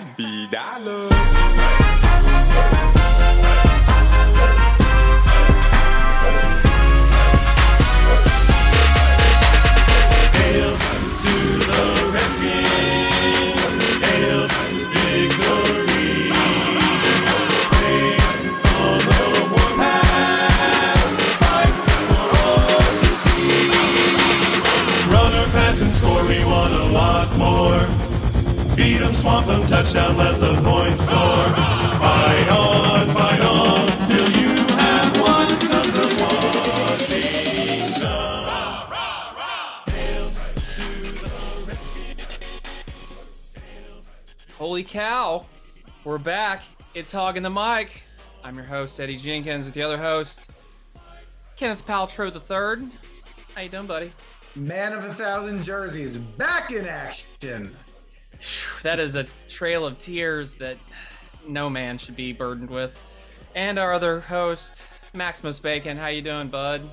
that vida 'em, let the points soar. Fight on, fight on, till you have won, sons of Washington. Holy cow, we're back. It's Hogging the Mic. I'm your host, Eddie Jenkins, with the other host, Kenneth Paltrow III. How you doing, buddy? Man of a thousand jerseys back in action. That is a trail of tears that no man should be burdened with. And our other host, Maximus Bacon. How you doing, bud?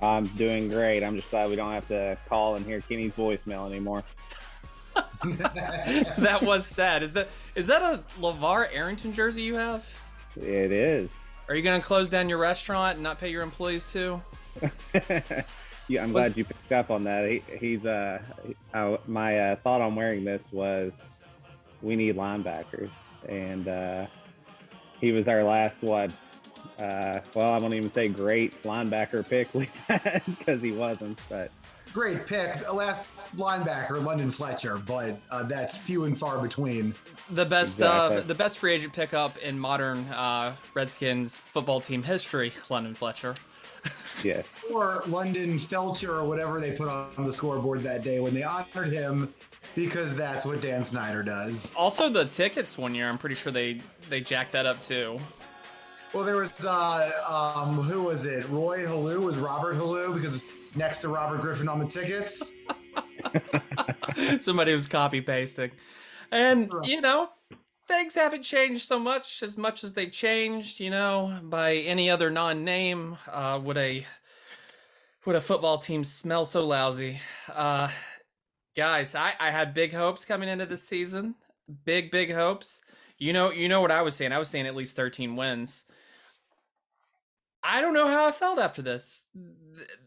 I'm doing great. I'm just glad we don't have to call and hear Kenny's voicemail anymore. that was sad. Is that is that a LaVar Arrington jersey you have? It is. Are you gonna close down your restaurant and not pay your employees too? yeah, I'm Was- glad you picked up on that. He, he's uh, I, my uh, thought on wearing this was we need linebackers, and uh, he was our last what? Uh, well, I won't even say great linebacker pick we had because he wasn't, but Great pick. The Last linebacker, London Fletcher, but uh, that's few and far between. The best, Exactly. uh, the best free agent pickup in modern uh, Redskins football team history, London Fletcher. yes, Or London Felcher, or whatever they put on the scoreboard that day when they honored him, because that's what Dan Snyder does. Also, the tickets one year, I'm pretty sure they they jacked that up too. Well, there was, uh, um, who was it? Roy Halou was Robert Halou because next to Robert Griffin on the tickets. Somebody was copy pasting, and you know, things haven't changed so much as much as they changed. You know, by any other non-name, uh, would a would a football team smell so lousy? Uh, guys, I I had big hopes coming into this season. Big big hopes. You know, you know what I was saying. I was saying at least 13 wins. I don't know how I felt after this.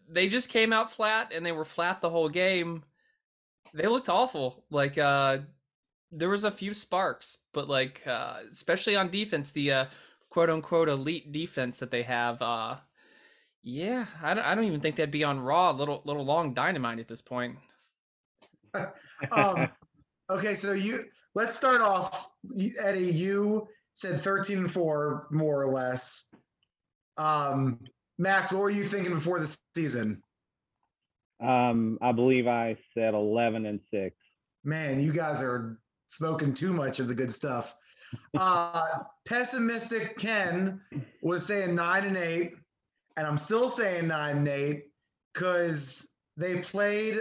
They just came out flat and they were flat the whole game. They looked awful. Like uh there was a few sparks, but like uh especially on defense, the uh quote unquote elite defense that they have uh yeah, I don't, I don't even think they'd be on Raw, little little long dynamite at this point. Um, okay, so you let's start off. You- Eddie, you said 13 and 4, more or less. Um, Max, what were you thinking before the season? um, I believe I said 11 and six. Man, you guys are smoking too much of the good stuff. Uh, pessimistic Ken was saying nine and eight, and I'm still saying nine and eight because they played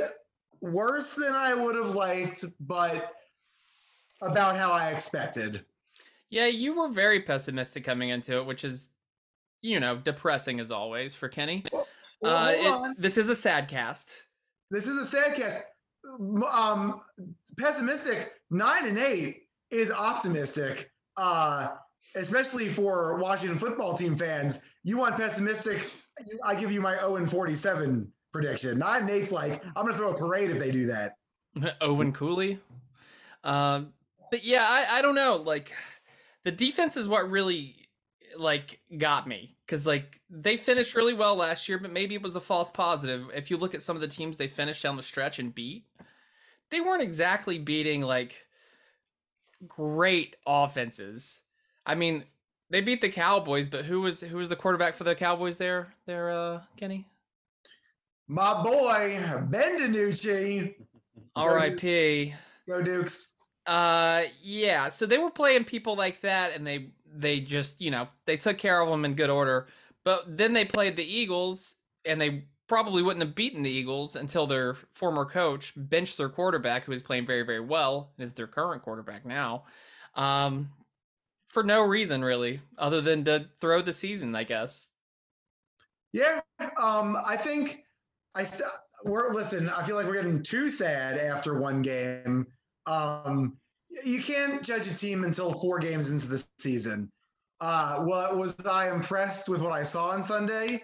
worse than I would have liked, but about how I expected. Yeah, you were very pessimistic coming into it, which is you know, depressing as always for Kenny. Well, uh, it- this is a sad cast. This is a sad cast. Um, pessimistic nine and eight is optimistic. Uh, especially for Washington football team fans. You want pessimistic? I give you my 0 and 47 prediction. Nine and eight's like I'm gonna throw a parade if they do that. Owen Cooley. Um, but yeah, I, I don't know. Like the defense is what really like got me because like they finished really well last year, but maybe it was a false positive. If you look at some of the teams they finished down the stretch and beat, they weren't exactly beating like great offenses. I mean, they beat the Cowboys, but who was who was the quarterback for the Cowboys there? There, uh, Kenny. My boy Ben DiNucci, R.I.P. go Dukes. Uh, yeah. So they were playing people like that, and they they just you know they took care of them in good order. But then they played the Eagles, and they probably wouldn't have beaten the Eagles until their former coach benched their quarterback, who is playing very very well, and is their current quarterback now. Um, for no reason really, other than to throw the season, I guess. Yeah, um, I think I we're listen. I feel like we're getting too sad after one game. Um, you can't judge a team until four games into the season. Uh, what was I impressed with what I saw on Sunday?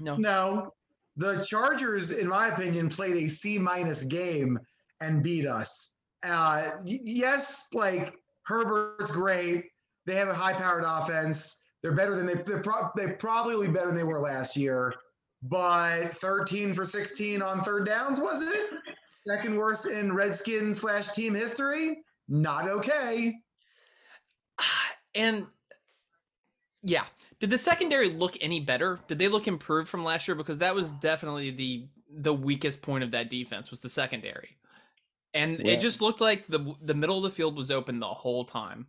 No. No. The Chargers, in my opinion, played a C minus game and beat us. Uh, y- yes, like Herbert's great. They have a high powered offense. They're better than they they're, pro- they're probably better than they were last year. But 13 for 16 on third downs, was it? Second worst in Redskins slash team history. Not okay. And yeah, did the secondary look any better? Did they look improved from last year? Because that was definitely the the weakest point of that defense was the secondary, and Yeah. it just looked like the the middle of the field was open the whole time.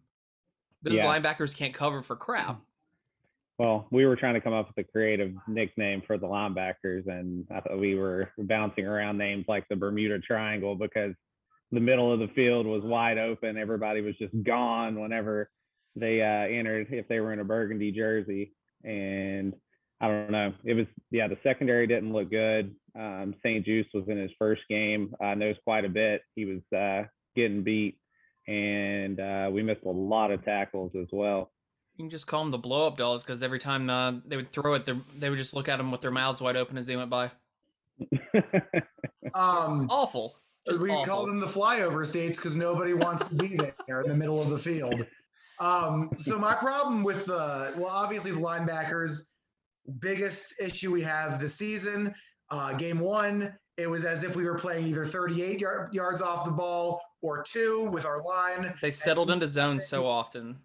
Those Yeah. linebackers can't cover for crap. Well, we were trying to come up with a creative nickname for the linebackers, and I thought we were bouncing around names like the Bermuda Triangle because the middle of the field was wide open. Everybody was just gone whenever they uh, entered, if they were in a burgundy jersey. And I don't know. It was, yeah, the secondary didn't look good. Um, St-Juste was in his first game, uh, knows quite a bit. He was uh, getting beat, and uh, we missed a lot of tackles as well. You can just call them the blow up dolls because every time uh, they would throw it, they- they would just look at them with their mouths wide open as they went by. Um, Awful. Just we awful. call them the flyover states because nobody wants to be there in the middle of the field. Um, so my problem with the well, obviously the linebackers, biggest issue we have this season. Uh, game one, it was as if we were playing either 38 yard, yards off the ball or two with our line, They settled into zones so often.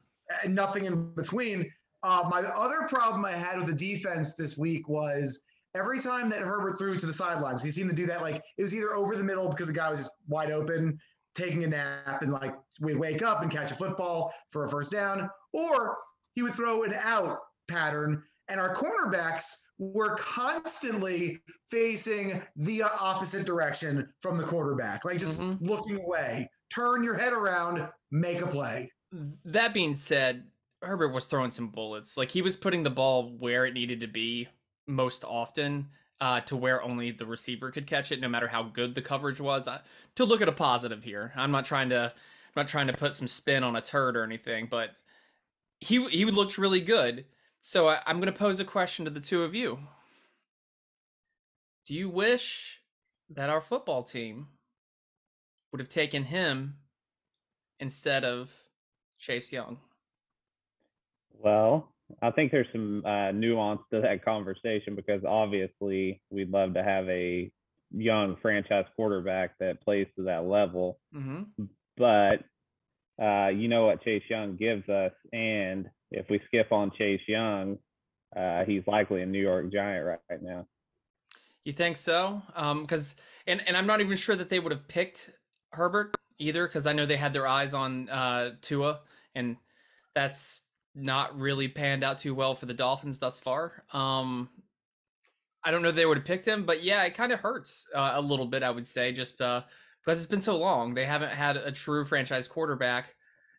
and nothing in between. Uh, my other problem I had with the defense this week was every time that Herbert threw to the sidelines, he seemed to do that. Like it was either over the middle because the guy was just wide open, taking a nap, and like we'd wake up and catch a football for a first down, or he would throw an out pattern. And our cornerbacks were constantly facing the opposite direction from the quarterback, like just Mhm. looking away. Turn your head around, make a play. That being said, Herbert was throwing some bullets. Like he was putting the ball where it needed to be most often, uh, to where only the receiver could catch it, no matter how good the coverage was. Uh, to look at a positive here, I'm not trying to, I'm not trying to put some spin on a turd or anything, but he he looked really good. So I, I'm going to pose a question to the two of you. Do you wish that our football team would have taken him instead of Chase Young? Well, I think there's some uh, nuance to that conversation because obviously we'd love to have a young franchise quarterback that plays to that level. Mm-hmm. But uh, you know what Chase Young gives us, and if we skip on Chase Young, uh, he's likely a New York Giant right, right now. You think so? Because and and I'm not even sure that they would have picked Herbert either, because I know they had their eyes on uh, Tua, and that's not really panned out too well for the Dolphins thus far. Um, I don't know they would have picked him, but yeah, it kind of hurts uh, a little bit. I would say just uh, because it's been so long. They haven't had a true franchise quarterback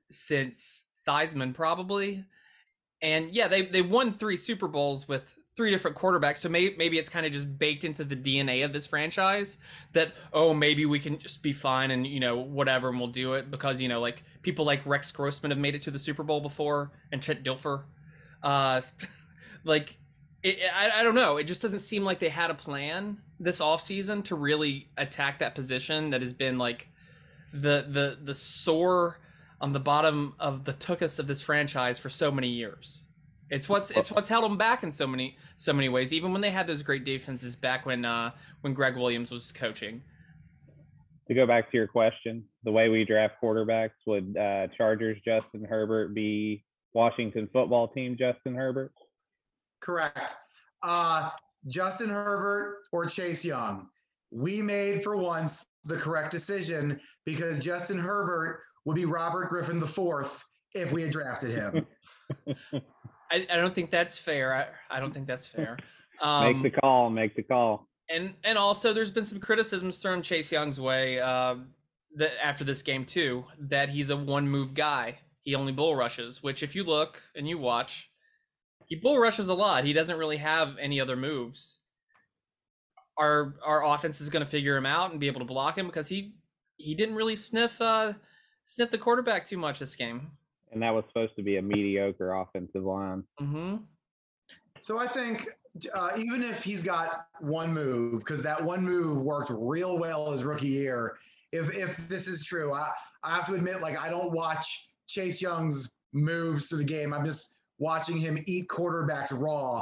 since Theismann, probably. And yeah, they they won three Super Bowls with three different quarterbacks. So maybe maybe it's kind of just baked into the DNA of this franchise that oh maybe we can just be fine and you know whatever and we'll do it because you know like people like Rex Grossman have made it to the Super Bowl before and Trent Dilfer, uh, like it, I I don't know. It just doesn't seem like they had a plan this offseason to really attack that position that has been like the the the sore on the bottom of the tuchus of this franchise for so many years. It's what's it's what's held them back in so many so many ways. Even when they had those great defenses back when uh, when Gregg Williams was coaching. To go back to your question, the way we draft quarterbacks, would uh, Chargers Justin Herbert be Washington football team Justin Herbert? Correct. Uh, Justin Herbert or Chase Young. We made for once the correct decision because Justin Herbert would be Robert Griffin the fourth if we had drafted him. I, I don't think that's fair. I, I don't think that's fair. Um, make the call. Make the call. and and also there's been some criticisms thrown Chase Young's way uh, that after this game too that he's a one move guy. He only bull rushes, which if you look and you watch, he bull rushes a lot. He doesn't really have any other moves. Our our offense is going to figure him out and be able to block him because he he didn't really sniff uh, sniffed the quarterback too much this game. And that was supposed to be a mediocre offensive line. Mm-hmm. So I think uh, even if he's got one move, because that one move worked real well his rookie year. If if this is true, I, I have to admit, like I don't watch Chase Young's moves to the game. I'm just watching him eat quarterbacks raw.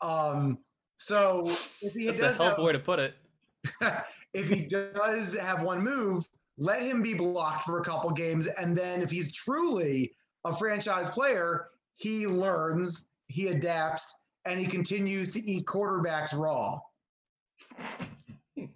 Um, so if he That's a does hell of way to put it. if he does have one move, let him be blocked for a couple games, and then if he's truly a franchise player, he learns, he adapts, and he continues to eat quarterbacks raw.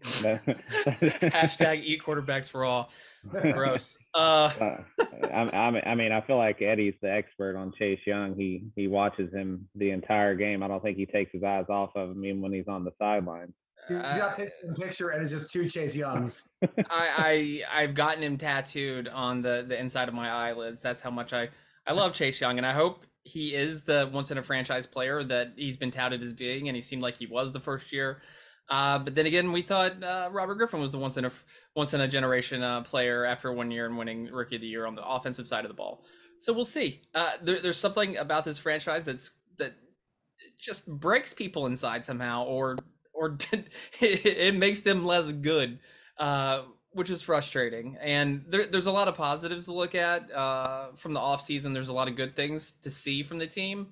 Hashtag eat quarterbacks for all. Gross. Uh, I, I, I mean, I feel like Eddie's the expert on Chase Young. He he watches him the entire game. I don't think he takes his eyes off of him even when he's on the sideline. He's got I- picture picture, and it's just two Chase Youngs. I, I I've gotten him tattooed on the the inside of my eyelids. That's how much I I love Chase Young, and I hope he is the once in a franchise player that he's been touted as being, and he seemed like he was the first year. Uh, but then again, we thought uh, Robert Griffin was the once in a once in a generation uh, player after one year and winning Rookie of the Year on the offensive side of the ball. So we'll see. Uh, there, there's something about this franchise that's that just breaks people inside somehow, or or it makes them less good. Which is frustrating. And there, there's a lot of positives to look at uh, from the offseason. There's a lot of good things to see from the team.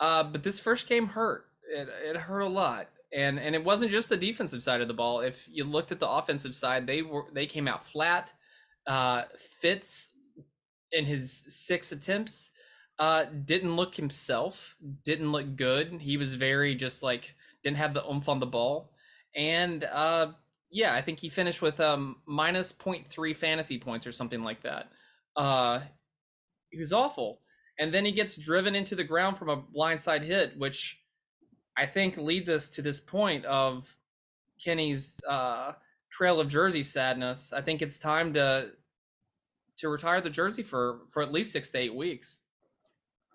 Uh, but this first game hurt. It, it hurt a lot. And and it wasn't just the defensive side of the ball. If you looked at the offensive side, they were they came out flat. Uh, Fitz in his six attempts uh, didn't look himself. Didn't look good. He was very just like didn't have the oomph on the ball. And uh, yeah, I think he finished with um minus 0.3 fantasy points or something like that. Uh he was awful. And then he gets driven into the ground from a blindside hit, which I think leads us to this point of Kenny's uh trail of jersey sadness. I think it's time to to retire the jersey for for at least 6 to 8 weeks.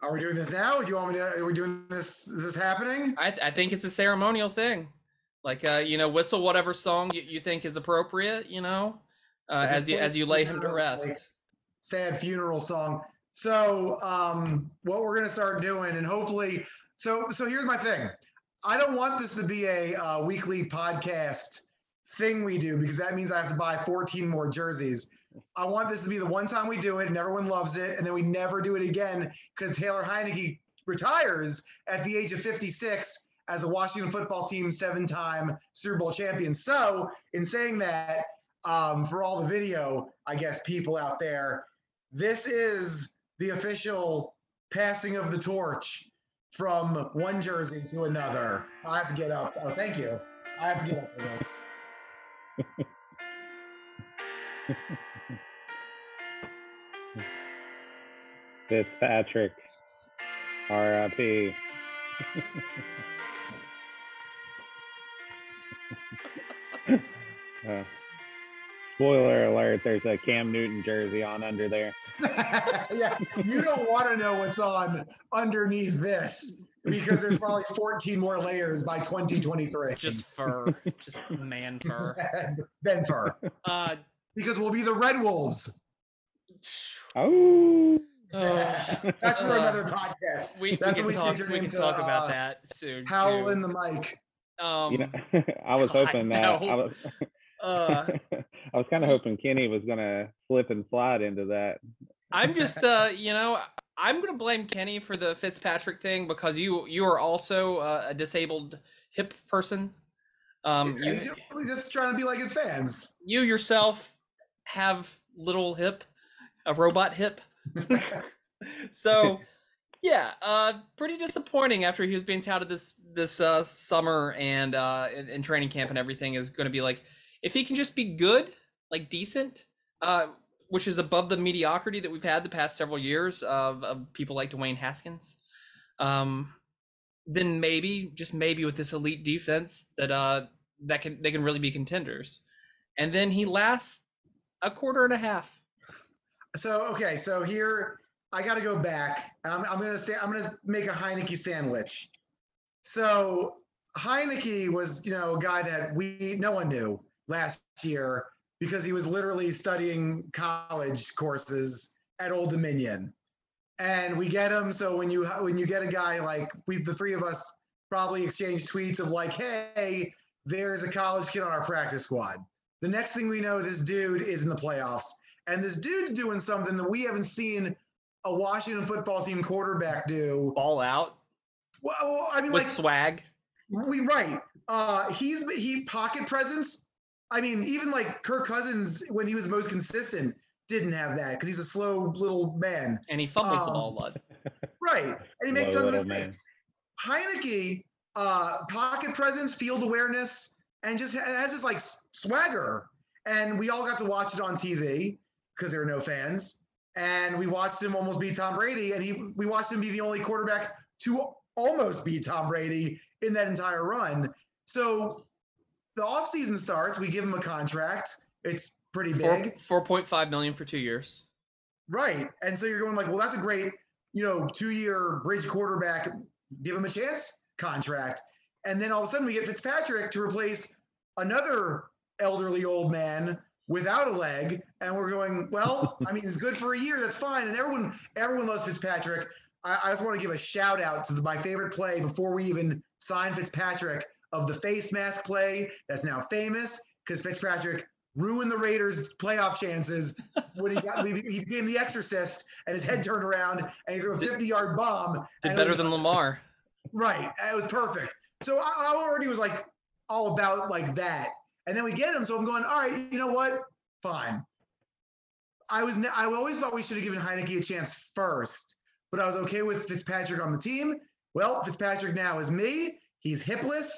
Are we doing this now? Do you want me to? Are we doing this? Is this happening? I I think it's a ceremonial thing. Like uh you know whistle whatever song you, you think is appropriate, you know, uh, as you as you lay him to rest. sad funeral song. So um, what we're gonna start doing, and hopefully, so so here's my thing. I don't want this to be a uh, weekly podcast thing we do because that means I have to buy 14 more jerseys. I want this to be the one time we do it and everyone loves it, and then we never do it again because Taylor Heinicke retires at the age of 56 as a Washington football team seven-time Super Bowl champion. So, in saying that, um, for all the video, I guess people out there, this is the official passing of the torch from one jersey to another. I have to get up. Oh, thank you. I have to get up for this. Fitzpatrick, R.I.P. Uh, spoiler alert: There's a Cam Newton jersey on under there. yeah, you don't want to know what's on underneath this because there's probably 14 more layers by 2023. Just fur, just man fur. then fur. Uh, Because we'll be the Red Wolves. Oh, uh, That's for Uh, another podcast. we, we can talk. We name can to, talk about uh, that soon. Howl too. in the mic. Um, you know, I was God, hoping that I was. uh, I was kind of hoping Kenny was gonna slip and slide into that. I'm just, uh, you know, I'm gonna blame Kenny for the Fitzpatrick thing because you you are also uh, a disabled hip person. Um, you He's he's just trying to be like his fans. you yourself have little hip, a robot hip. so yeah uh pretty disappointing after he was being touted this this uh summer and uh in, in training camp and everything is going to be like if he can just be good like decent uh which is above the mediocrity that we've had the past several years of, of people like Dwayne Haskins um then maybe just maybe with this elite defense that uh that can they can really be contenders. And then he lasts a quarter and a half. So okay, so here I got to go back, and I'm, I'm gonna say I'm gonna make a Heinicke sandwich. So Heinicke was, you know, a guy that we no one knew last year. because he was literally studying college courses at Old Dominion. And we get him. So when you when you get a guy like we, the three of us probably exchange tweets of like, "Hey, there's a college kid on our practice squad." The next thing we know, this dude is in the playoffs, and this dude's doing something that we haven't seen a Washington football team quarterback do. Ball out Well, I mean, with like swag. we right. Uh, he's he pocket presence. I mean, even like Kirk Cousins when he was most consistent didn't have that because he's a slow little man. And he fumbles the Um, ball a lot. Right, and he makes Slow tons of mistakes. Heinicke, uh, pocket presence, field awareness, and just has this like swagger. And we all got to watch it on TV because there were no fans. And we watched him almost beat Tom Brady, and he we watched him be the only quarterback to almost beat Tom Brady in that entire run. So the offseason starts, we give him a contract. It's pretty big. 4.5 million for two years. Right. And so you're going like, well, that's a great, you know, two-year bridge quarterback, give him a chance contract. And then all of a sudden we get Fitzpatrick to replace another elderly old man without a leg. And we're going, well, I mean, it's good for a year. That's fine. And everyone, everyone loves Fitzpatrick. I, I just want to give a shout out to the, my favorite play before we even signed Fitzpatrick of the face mask play that's now famous because Fitzpatrick ruined the Raiders' playoff chances when he got he he became the Exorcist and his head turned around and he threw a 50 yard bomb. Did better was- than Lamar. Right. It was perfect. So I, I already was like all about like that. And then we get him. So I'm going, all right, you know what? Fine. I was, ne- I always thought we should have given Heinicke a chance first, but I was okay with Fitzpatrick on the team. Well, Fitzpatrick now is me. He's hipless.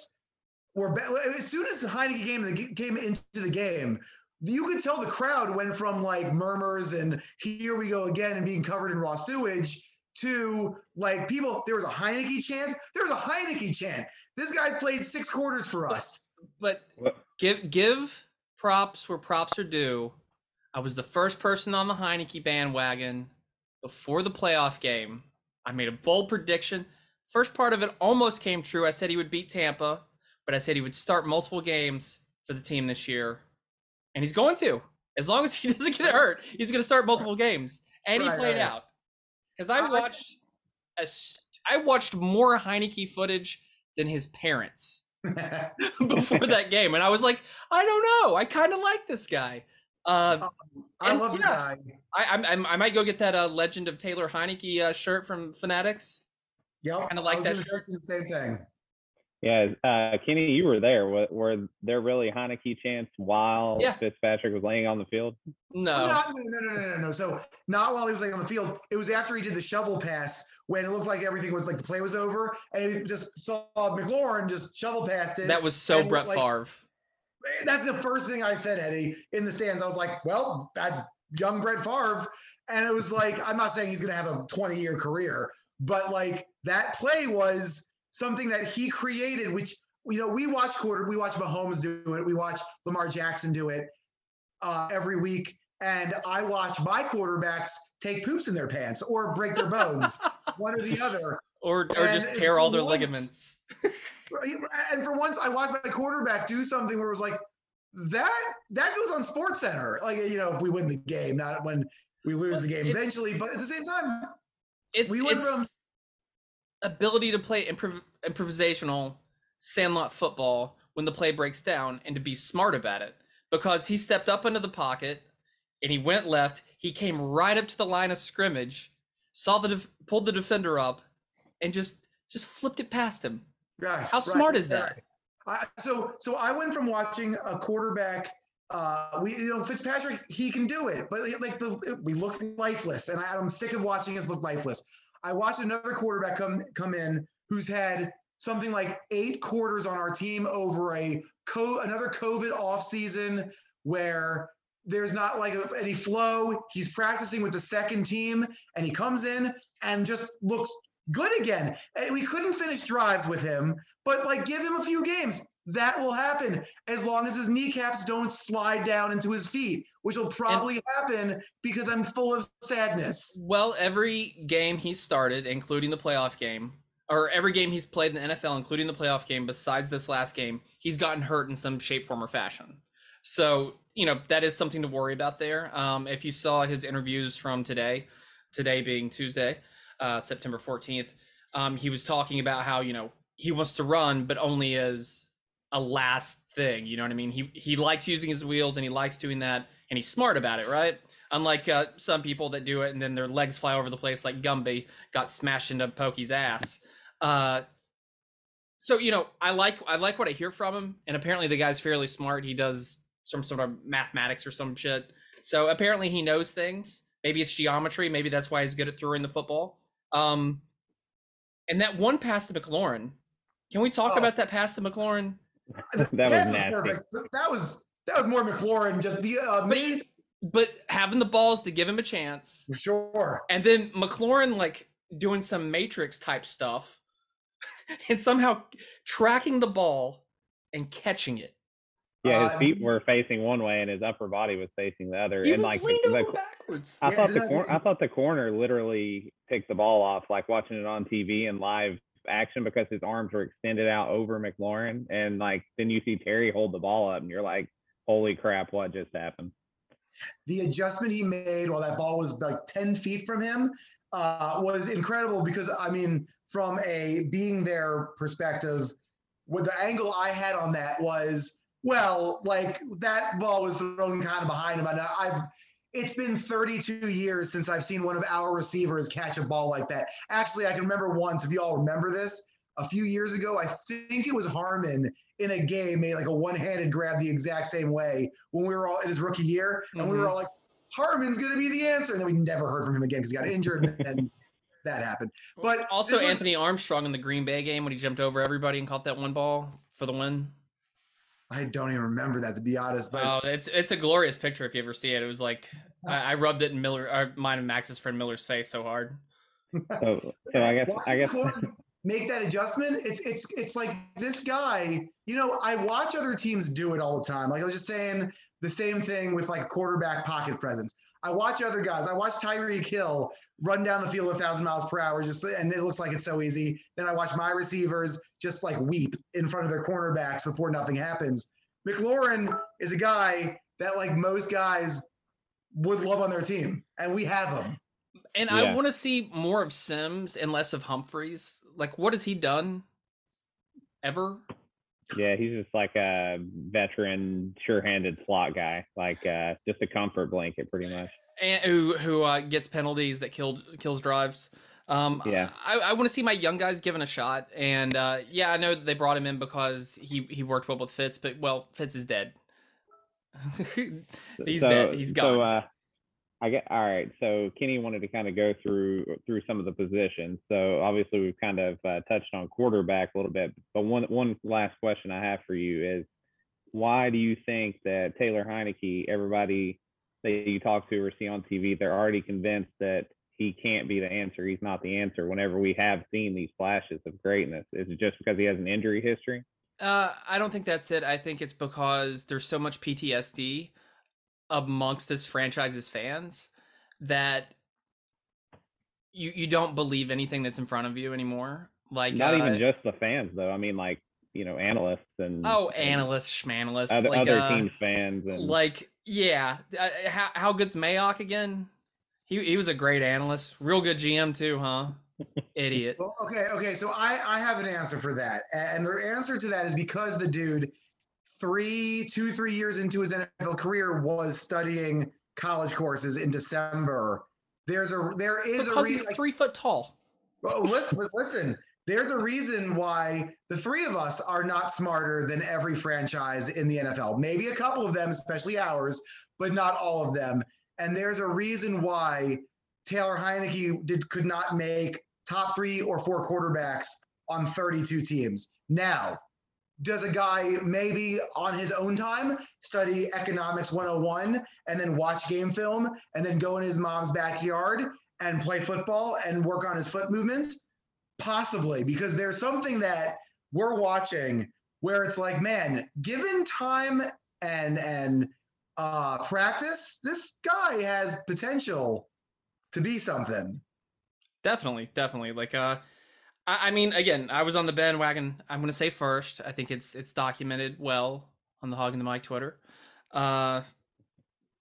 We're be- as soon as Heinicke came, came into the game, you could tell the crowd went from like murmurs and here we go again and being covered in raw sewage to like people. There was a Heinicke chant. There was a Heinicke chant. This guy's played six quarters for us. But What- give give props where props are due. I was the first person on the Heinicke bandwagon before the playoff game. I made a bold prediction. First part of it almost came true. I said he would beat Tampa, but I said he would start multiple games for the team this year. And he's going to. As long as he doesn't get hurt, he's going to start multiple games. And he Right, played right. out. Because I I- watched a s- I watched more Heinicke footage than his parents before that game, and I was like, I don't know, I kind of like this guy. Uh, I And love the yeah. guy. I, I'm, I'm, might go get that uh, Legend of Taylor Heinicke uh, shirt from Fanatics. Yep. Kinda like I was that shirt. the same thing. Yeah, uh, Kenny, you were there. Were, were there really Heinicke chants while Yeah. Fitzpatrick was laying on the field? No, No, no, no, no, no, no, no. So not while he was like on the field. It was after he did the shovel pass when it looked like everything was like the play was over, and he just saw McLaurin just shovel passed it. that was so Brett like, Favre. That's the first thing I said, Eddie, in the stands. I was like, well, that's young Brett Favre. And it was like, I'm not saying he's going to have a 20 year career, but like that play was something that he created, which, you know, we watch quarter, we watch Mahomes do it, we watch Lamar Jackson do it uh, every week. And I watch my quarterbacks take poops in their pants or break their bones, one or the other. Or, or and just tear all their once- ligaments. And for once, I watched my quarterback do something where it was like, that that goes on Sports Center. Like you know, if we win the game, not when we lose the game it's- eventually. But at the same time, It's we went it's from- ability to play improv- improvisational sandlot football when the play breaks down and to be smart about it because he stepped up into the pocket and he went left. He came right up to the line of scrimmage, saw the def- pulled the defender up, and just just flipped it past him. right, How right, smart is right. that? I, so so I went from watching a quarterback. Uh, we you know Fitzpatrick he can do it, but like the we look lifeless, and I, I'm sick of watching us look lifeless. I watched another quarterback come come in who's had something like eight quarters on our team over a co another COVID off season where there's not like any flow. He's practicing with the second team, and he comes in and just looks good again. And we couldn't finish drives with him, but like give him a few games. That will happen as long as his kneecaps don't slide down into his feet, which will probably happen because I'm full of sadness. Well, every game he started, including the playoff game, or every game he's played in the NFL, including the playoff game, besides this last game, he's gotten hurt in some shape, form, or fashion. So, you know, that is something to worry about there. Um, if you saw his interviews from today, today being Tuesday, uh, September 14th, um, he was talking about how, you know, he wants to run, but only as a last thing. You know what I mean? He he likes using his wheels and he likes doing that and he's smart about it, right? Unlike uh, some people that do it and then their legs fly over the place like Gumby got smashed into Pokey's ass. Uh, so you know, I like I like what I hear from him, and apparently the guy's fairly smart. He does some sort of mathematics or some shit. So apparently he knows things. Maybe it's geometry. Maybe that's why he's good at throwing the football. Um, and that one pass to McLaurin. Can we talk Oh. about that pass to McLaurin? That was nasty. perfect. but That was that was more McLaurin. Just the uh, But, main but having the balls to give him a chance, sure. and then McLaurin like doing some Matrix type stuff, and somehow tracking the ball and catching it. Yeah, his Uh, feet he- were facing one way and his upper body was facing the other. He and was like leaned the, over the, backwards. I Yeah, thought the cor- I thought the corner literally picked the ball off, like watching it on TV and live action because his arms were extended out over McLaurin, and like then you see Terry hold the ball up, and you're like, "Holy crap, what just happened?" the adjustment he made while that ball was like 10 feet from him uh, was incredible because I mean, from a being there perspective, with the angle I had on that was, well, like that ball was thrown kind of behind him. And I've, it's been 32 years since I've seen one of our receivers catch a ball like that. Actually, I can remember once, if you all remember this, a few years ago, I think it was Harmon in a game made like a one-handed grab the exact same way when we were all in his rookie year, and we were Mhm. all like, Harmon's going to be the answer, and then we never heard from him again because he got injured, and then that happened. But also this was- Anthony Armstrong in the Green Bay game when he jumped over everybody and caught that one ball for the win. I don't even remember that to be honest. But oh, it's it's a glorious picture if you ever see it. It was like I, I rubbed it in Miller, or mine and Max's friend Miller's face so hard. Oh, so, so I guess why I guess make that adjustment. It's it's it's like this guy. You know, I watch other teams do it all the time. Like I was just saying, the same thing with like quarterback pocket presence. I watch other guys. I watch Tyreek Hill run down the field a thousand miles per hour, just and it looks like it's so easy. Then I watch my receivers just like weep in front of their cornerbacks before nothing happens. McLaurin is a guy that like most guys would love on their team, and we have him. And I want to see more of Sims and less of Humphries. Like, what has he done ever? Yeah, he's just like a veteran, sure-handed slot guy, like uh, just a comfort blanket, pretty much. And who who uh, gets penalties that killed kills drives. Um, Yeah. I, I want to see my young guys given a shot. And uh, yeah, I know that they brought him in because he he worked well with Fitz, but well, Fitz is dead. He's so, dead. He's gone. So, uh, I get all right. So Kenny wanted to kind of go through through some of the positions. So obviously we've kind of uh, touched on quarterback a little bit, but one one last question I have for you is, why do you think that Taylor Heinicke, everybody that you talk to or see on TV, they're already convinced that he can't be the answer. He's not the answer. Whenever we have seen these flashes of greatness, is it just because he has an injury history? Uh, I don't think that's it. I think it's because there's so much PTSD amongst this franchise's fans that you you don't believe anything that's in front of you anymore. Like Not uh, even just the fans, though. I mean, like you know, analysts and oh, and analysts, schmanalysts, other, like other uh, teams fans and like yeah. Uh, how how good's Mayock again? He he was a great analyst, real good GM too, huh? Idiot. Well, okay, okay. So I I have an answer for that, and the answer to that is because the dude, three, two, three years into his NFL career, was studying college courses in December. There's a there is a Because he's reason. three foot tall. Oh, listen, listen. There's a reason why the three of us are not smarter than every franchise in the NFL. Maybe a couple of them, especially ours, but not all of them. And there's a reason why Taylor Heinicke did could not make top three or four quarterbacks on 32 teams. Now, does a guy maybe on his own time study economics 101 and then watch game film and then go in his mom's backyard and play football and work on his foot movements? Possibly, because there's something that we're watching where it's like, man, given time and and uh, practice, this guy has potential to be something. Definitely, definitely. Like, uh, I, I mean, again, I was on the bandwagon. I'm gonna say first. I think it's it's documented well on the Hogging the Mic Twitter. Uh,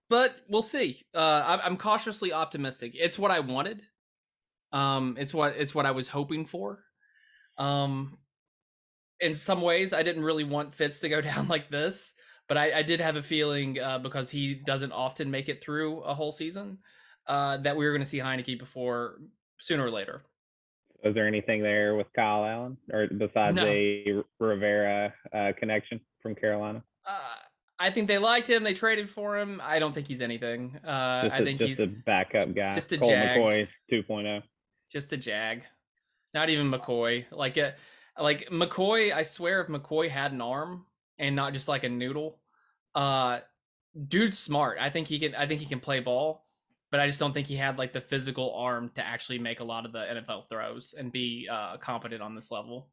but we'll see. Uh, I'm, cautiously optimistic. It's what I wanted. Um, it's what it's what I was hoping for. Um, in some ways, I didn't really want Fitz to go down like this, but I, I did have a feeling uh, because he doesn't often make it through a whole season uh, that we were going to see Heinicke before sooner or later. Was there anything there with Kyle Allen, or besides No. a Rivera uh, connection from Carolina? Uh, I think they liked him. They traded for him. I don't think he's anything. Uh, Just, I think just he's a backup guy. just a Colt jag. McCoy oh. 2.0. just a jag. Not even McCoy. Like a like McCoy. I swear, if McCoy had an arm and not just like a noodle, uh, dude's smart. I think he can. I think he can play ball, but I just don't think he had like the physical arm to actually make a lot of the NFL throws and be uh, competent on this level.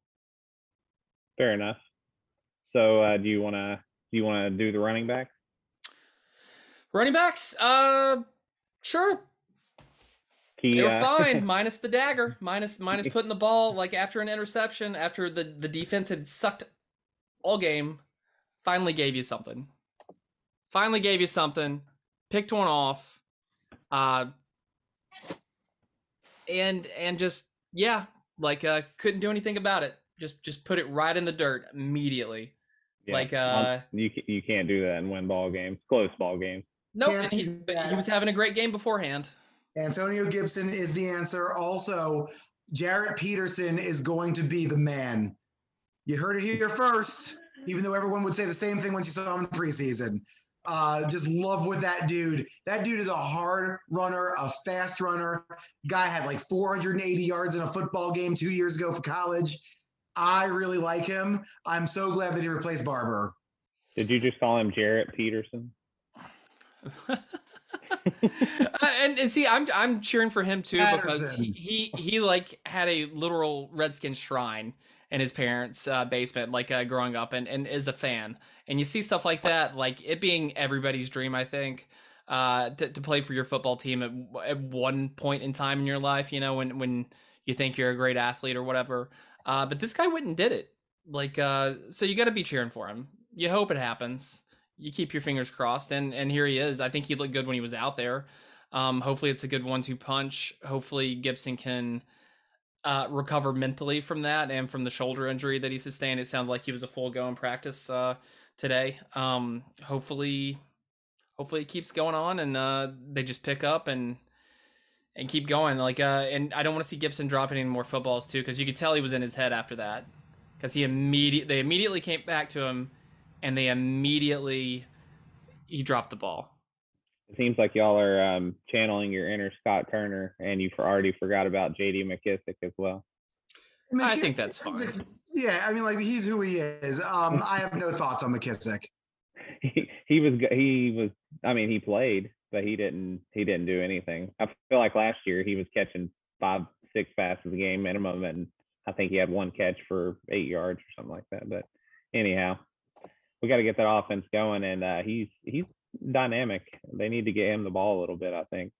Fair enough. So, uh, do you want to do you want to do the running back? Running backs, uh, sure, He, they were uh, fine, minus the dagger, minus minus putting the ball like after an interception, after the the defense had sucked all game, finally gave you something. Finally gave you something, picked one off, uh, and and just yeah, like uh, couldn't do anything about it. Just just put it right in the dirt immediately. yeah, like, uh, you you can't do that and win ball games, close ball games. Nope, and he, he was having a great game beforehand. Antonio Gibson is the answer. Also, Jarrett Peterson is going to be the man. You heard it here first, even though everyone would say the same thing once you saw him in preseason. Uh, just love with that dude. That dude is a hard runner, a fast runner. Guy had like 480 yards in a football game two years ago for college. I really like him. I'm so glad that he replaced Barber. Did you just call him Jarrett Peterson? Uh, and and see, I'm I'm cheering for him too because he, he he like had a literal Redskin shrine in his parents' uh, basement, like uh, growing up, and and is a fan. And you see stuff like that, like it being everybody's dream. I think uh, to to play for your football team at at one point in time in your life, you know, when when you think you're a great athlete or whatever. Uh, but this guy went and did it. Like, uh, so you got to be cheering for him. You hope it happens. You keep your fingers crossed, and and here he is. I think he looked good when he was out there. Um, hopefully, it's a good one-two punch. Hopefully, Gibson can uh, recover mentally from that and from the shoulder injury that he sustained. It sounded like he was a full go in practice uh, today. Um, hopefully, hopefully it keeps going on and uh, they just pick up and and keep going. Like, uh, and I don't want to see Gibson dropping any more footballs too, because you could tell he was in his head after that. Because he immediate they immediately came back to him, and they immediately he dropped the ball. It seems like y'all are um, channeling your inner Scott Turner, and you've already forgot about J.D. McKissick as well. mean, I think that's fine. Yeah, I mean, like he's who he is. Um, I have no thoughts on McKissick. He, he was he was I mean he played, but he didn't he didn't do anything. I feel like last year he was catching five six passes a game minimum, and I think he had one catch for eight yards or something like that. But anyhow, we got to get that offense going, and uh, he's he's dynamic. They need to get him the ball a little bit. I think.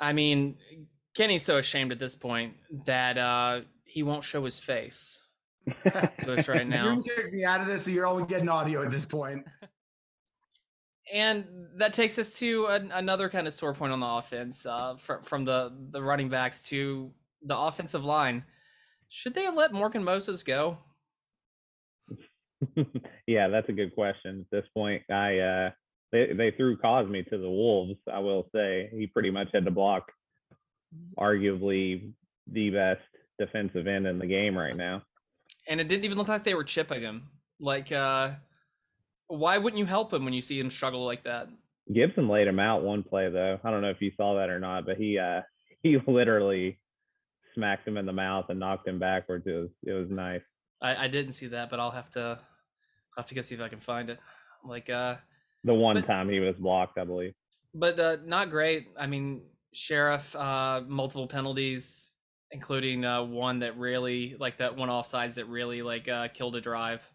I mean, Kenny's so ashamed at this point that uh, he won't show his face to us right now. You're kick me out of this, so you're only getting audio at this point. And that takes us to an, another kind of sore point on the offense, uh, from from the the running backs to the offensive line. Should they have let Morgan Moses go? yeah, that's a good question. At this point, I uh, they they threw Cosmi to the wolves. I will say he pretty much had to block, arguably the best defensive end in the game right now. And it didn't even look like they were chipping him. Like, uh, why wouldn't you help him when you see him struggle like that? Gibson laid him out one play though. I don't know if you saw that or not, but he uh he literally smacked him in the mouth and knocked him backwards. It was it was nice. I, I didn't see that, but I'll have to I'll have to go see if I can find it. Like, uh, The one But- time he was blocked, I believe. but uh, not great. I mean, Scherff, uh, multiple penalties, including uh, one that really, like that one offsides that really like uh, killed a drive.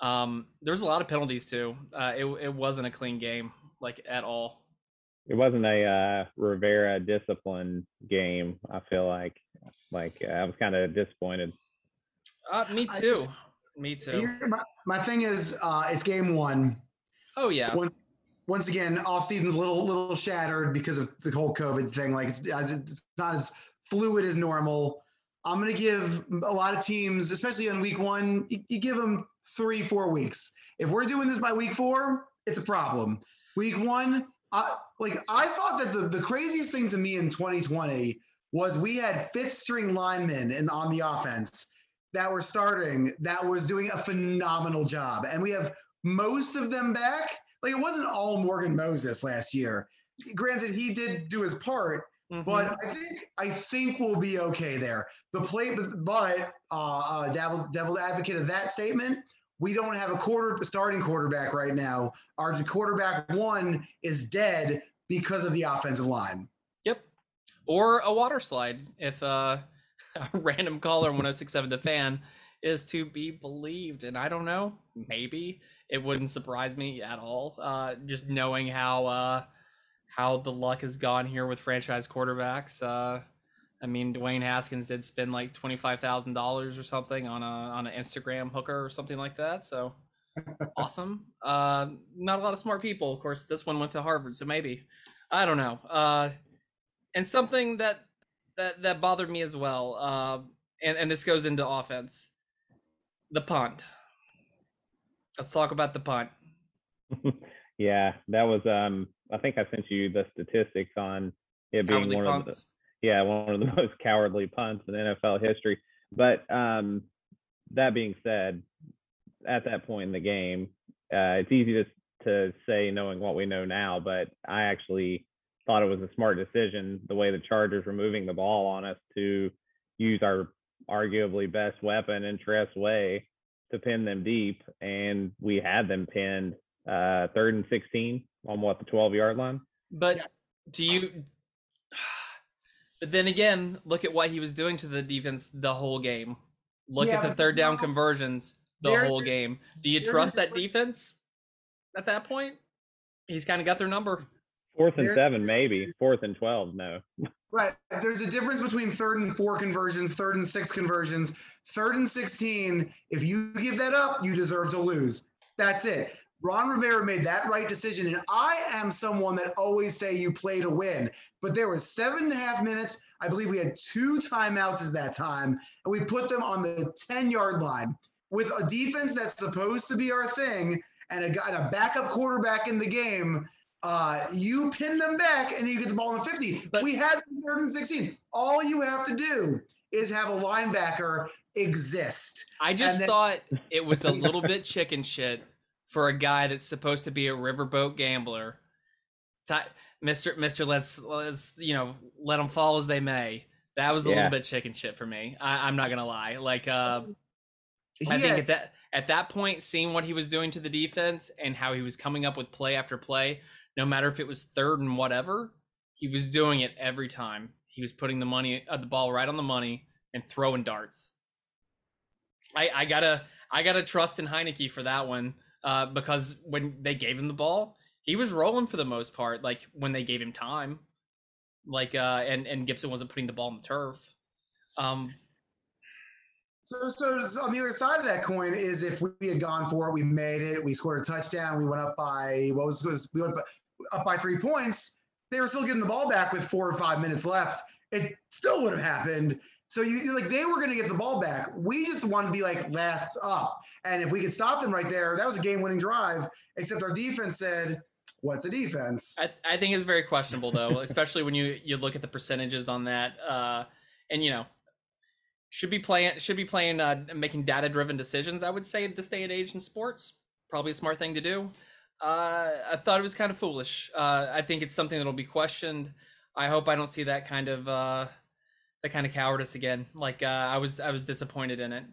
Um, there was a lot of penalties too. Uh, it it wasn't a clean game, like at all. It wasn't a uh, Rivera discipline game. I feel like like uh, I was kind of disappointed. Uh, me too. just- Me too. Here, my, my thing is, uh, it's game one. Oh yeah. Once, once again, off season's a little little shattered because of the whole COVID thing. Like it's, it's not as fluid as normal. I'm gonna give a lot of teams, especially on week one, you, you give them three, four weeks. If we're doing this by week four, it's a problem. Week one, I, like I thought that the, the craziest thing to me in 2020 was we had fifth string linemen in, on the offense that were starting that was doing a phenomenal job. And we have most of them back. Like it wasn't all Morgan Moses last year. Granted, he did do his part, Mhm. but I think I think we'll be okay there. The play, but uh, uh, devil's devil advocate of that statement. We don't have a quarter starting quarterback right now. Our quarterback one is dead because of the offensive line. Yep. Or a water slide if uh, a random caller on 1067 The Fan is to be believed. And I don't know, maybe it wouldn't surprise me at all. Uh, just knowing how uh, how the luck has gone here with franchise quarterbacks. Uh, I mean, Dwayne Haskins did spend like twenty five thousand dollars or something on a on an Instagram hooker or something like that. So awesome. Uh, not a lot of smart people. Of course, this one went to Harvard, so maybe I don't know. Uh, and something that that that bothered me as well. Uh, and and this goes into offense. The punt. Let's talk about the punt. Yeah, that was. Um, I think I sent you the statistics on it being Cowardly one of the yeah one of the most cowardly punts in NFL history. But um, that being said, at that point in the game, uh, it's easy to to say knowing what we know now, but I actually thought it was a smart decision the way the Chargers were moving the ball on us to use our arguably best weapon in Tress Way to pin them deep, and we had them pinned uh, third and 16 on what the 12 yard line. But Yeah. do you? But then again, look at what he was doing to the defense the whole game. Look Yeah, at the third down conversions the There's whole game. Do you trust that defense at that point? He's kind of got their number. Fourth and There- seven, maybe. Fourth and 12, no. Right. There's a difference between third and four conversions, third and six conversions, third and 16. If you give that up, you deserve to lose. That's it. Ron Rivera made that right decision. And I am someone that always say you play to win. But there was seven and a half minutes. I believe we had two timeouts at that time, and we put them on the 10 yard line with a defense that's supposed to be our thing and a, guy- and a backup quarterback in the game. Uh, you pin them back and you get the ball in the 50. But- we had them third and 16. All you have to do is have a linebacker exist. I just then- thought it was a little bit chicken shit for a guy that's supposed to be a riverboat gambler. Mister, Mister, let's let's you know let them fall as they may. That was a Yeah. little bit chicken shit for me. I, I'm not gonna lie. Like, uh, I think at that at that point, seeing what he was doing to the defense and how he was coming up with play after play, no matter if it was third and whatever, he was doing it every time. He was putting the money, uh, the ball right on the money, and throwing darts. I, I gotta I gotta trust in Heinicke for that one uh, because when they gave him the ball, he was rolling for the most part. Like when they gave him time, like uh, and and Gibson wasn't putting the ball on the turf. Um, So, so, on the other side of that coin is if we had gone for it, we made it, we scored a touchdown, we went up by what was, was we went up by three points. They were still getting the ball back with four or five minutes left. It still would have happened. So you like they were going to get the ball back. We just wanted to be like last up, and if we could stop them right there, that was a game-winning drive. Except our defense said, "What's a defense?" I, I think it's very questionable though, especially when you you look at the percentages on that. Uh, and you know, should be playing should be playing uh, making data driven decisions. I would say at this day and age in sports, probably a smart thing to do. Uh, I thought it was kind of foolish. Uh, I think it's something that'll be questioned. I hope I don't see that kind of uh, that kind of cowardice again. Like uh, I was I was disappointed in it.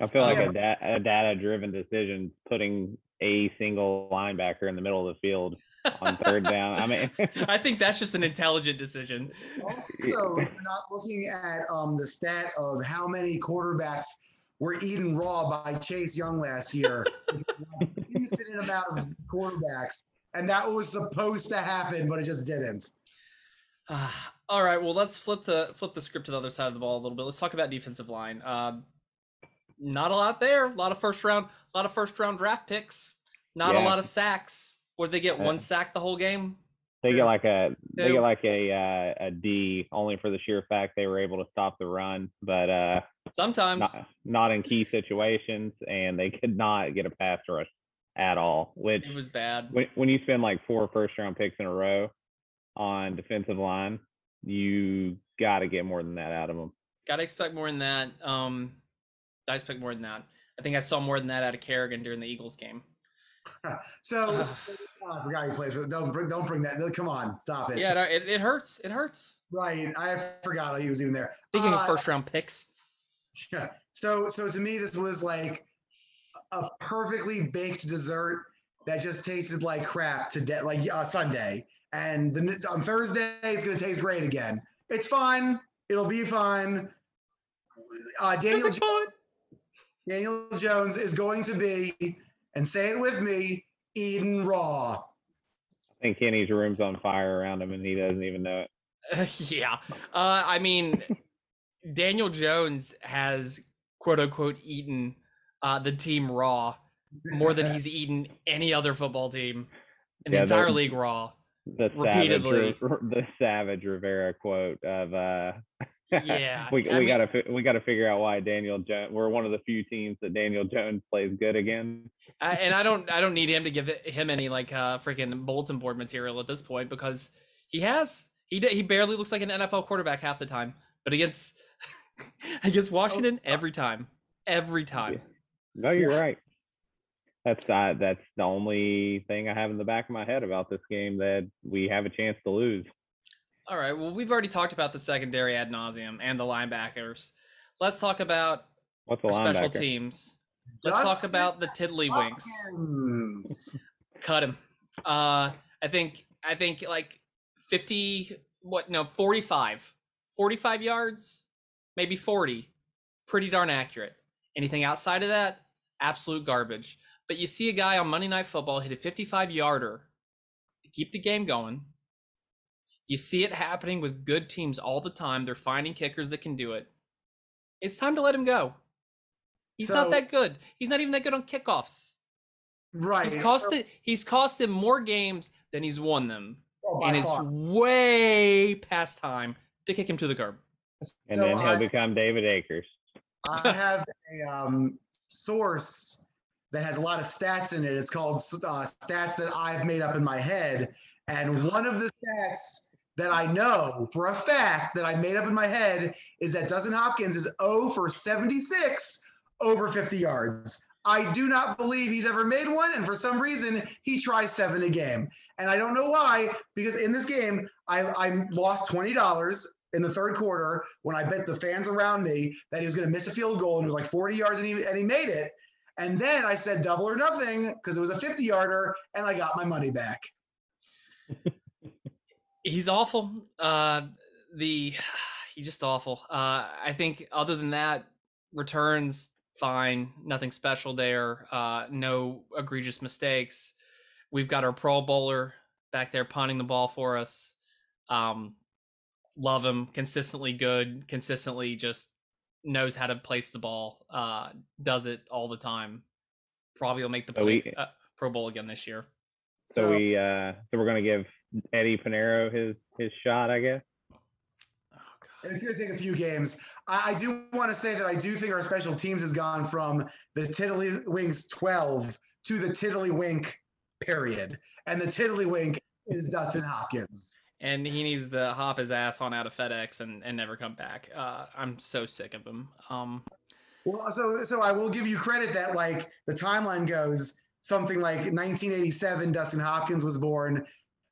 I feel like Yeah. a, da- a data driven decision putting a single linebacker in the middle of the field on third down. I mean, I think that's just an intelligent decision. Also, we're not looking at um, the stat of how many quarterbacks were eaten raw by Chase Young last year. Infinite amount of quarterbacks, and that was supposed to happen, but it just didn't. Ah, all right, well let's flip the flip the script to the other side of the ball a little bit. Let's talk about defensive line. Uh, not a lot there. A lot of first round, a lot of first round draft picks. Not a lot of sacks. Or they get Uh, one sack the whole game. They get like a they get like a uh, a D only for the sheer fact they were able to stop the run, but uh, Sometimes. not not in key situations, and they could not get a pass rush at all. Which It was bad. when when you spend like four first round picks in a row on defensive line, you got to get more than that out of them. Gotta expect more than that. Um, I expect more than that. I think I saw more than that out of Kerrigan during the Eagles game. So, Ugh. so- oh, I forgot he plays for. Don't bring, don't bring that. Come on, stop it. Yeah, it, it hurts. It hurts. Right. I forgot he was even there. Speaking Uh, of first round picks, Yeah. So so to me, this was like a perfectly baked dessert that just tasted like crap today, like uh, Sunday. And the, on Thursday, it's gonna taste great again. It's fine. It'll be fine. Uh, Daniel Everything's fine. Daniel Jones is going to be, and say it with me, Eden Raw. I think Kenny's room's on fire around him, and he doesn't even know it. yeah. Uh, I mean, Daniel Jones has quote unquote eaten uh, the team raw more than he's eaten any other football team in the entire league raw. The savage, Repeatedly. The savage Rivera quote of uh, Yeah, we I we mean- gotta we gotta figure out why Daniel Jones. We're one of the few teams that Daniel Jones plays good again. I, and I don't I don't need him to give him any like uh freaking bulletin board material at this point because he has he he barely looks like an NFL quarterback half the time, but against against Washington every time, every time. No, you're right. That's uh, that's the only thing I have in the back of my head about this game that we have a chance to lose. All right. Well, we've already talked about the secondary ad nauseum and the linebackers. Let's talk about What's our special teams. Let's talk about the tiddlywinks. Hopkins. Cut him. Uh, I think I think like fifty. What? No, 45. 45 yards, maybe forty. Pretty darn accurate. Anything outside of that, absolute garbage. But you see a guy on Monday Night Football hit a 55 yarder to keep the game going. You see it happening with good teams all the time. They're finding kickers that can do it. It's time to let him go. He's not that good. He's not even that good on kickoffs. Right. He's cost it. He's cost him more games than he's won them, Oh, by and it's way past time to kick him to the curb. And So then he'll I- become David Akers. I have a um, source that has a lot of stats in it. It's called uh, stats that I've made up in my head. And one of the stats that I know for a fact that I made up in my head is that Dustin Hopkins is 0 for 76 over 50 yards. I do not believe he's ever made one. And for some reason, he tries seven a game. And I don't know why, because in this game, I, I lost $20 in the third quarter when I bet the fans around me that he was going to miss a field goal and it was like 40 yards and he, and he made it. And then I said double or nothing because it was a 50 yarder and I got my money back. He's awful. Uh, the he's just awful. Uh, I think other than that, returns fine. Nothing special there. Uh, no egregious mistakes. We've got our Pro Bowler back there punting the ball for us. Um, love him. Consistently good. Consistently just knows how to place the ball. Uh, does it all the time. Probably will make the So play, we- uh, Pro Bowl again this year. So we uh so we're gonna give Eddy Pineiro his his shot, I guess. Oh, It's going to take a few games. I, I do want to say that I do think our special teams has gone from the Tiddlywinks 12 to the Tiddlywink period. And the Tiddlywink is Dustin Hopkins. And he needs to hop his ass on out of FedEx and, and never come back. Uh, I'm so sick of him. Um, Well, so so I will give you credit that like the timeline goes something like 1987, Dustin Hopkins was born.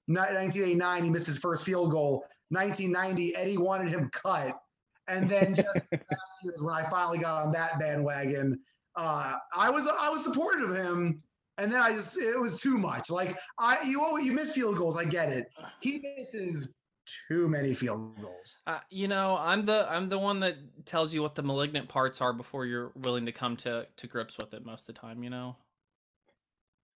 1989, he missed his first field goal. 1990, Eddie wanted him cut, and then just last year is when I finally got on that bandwagon. Uh, I was I was supportive of him, and then I just it was too much. Like I you always, you miss field goals, I get it. He misses too many field goals. uh, you know, I'm the I'm the one that tells you what the malignant parts are before you're willing to come to to grips with it most of the time. You know,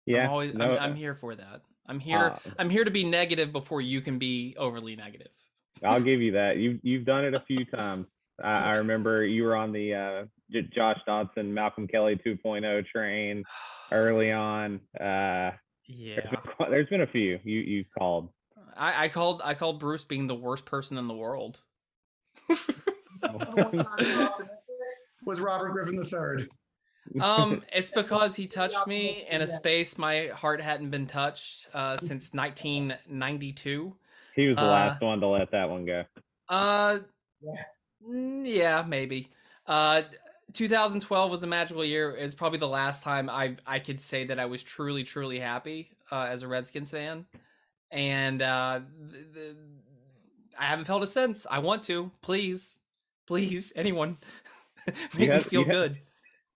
Yeah. I'm always no, I'm, I'm here for that. I'm here uh, I'm here to be negative before you can be overly negative. I'll give you that. You you've done it a few times. I, I remember you were on the uh, J- Josh Doctson, Malcolm Kelly 2.0 train early on. Uh, Yeah. there's, been, there's been a few you you called. I, I called I called Bruce being the worst person in the world. The one time you were optimistic was Robert Griffin III. Um, it's because he touched me in a space my heart hadn't been touched uh, since 1992. he was the uh, last one to let that one go. Uh, Yeah. mm, maybe. Uh, 2012 was a magical year. It's probably the last time I I could say that I was truly truly happy uh, as a Redskins fan, and uh, th- th- I haven't felt it since. I want to. Please, please, anyone, make me feel you had- good.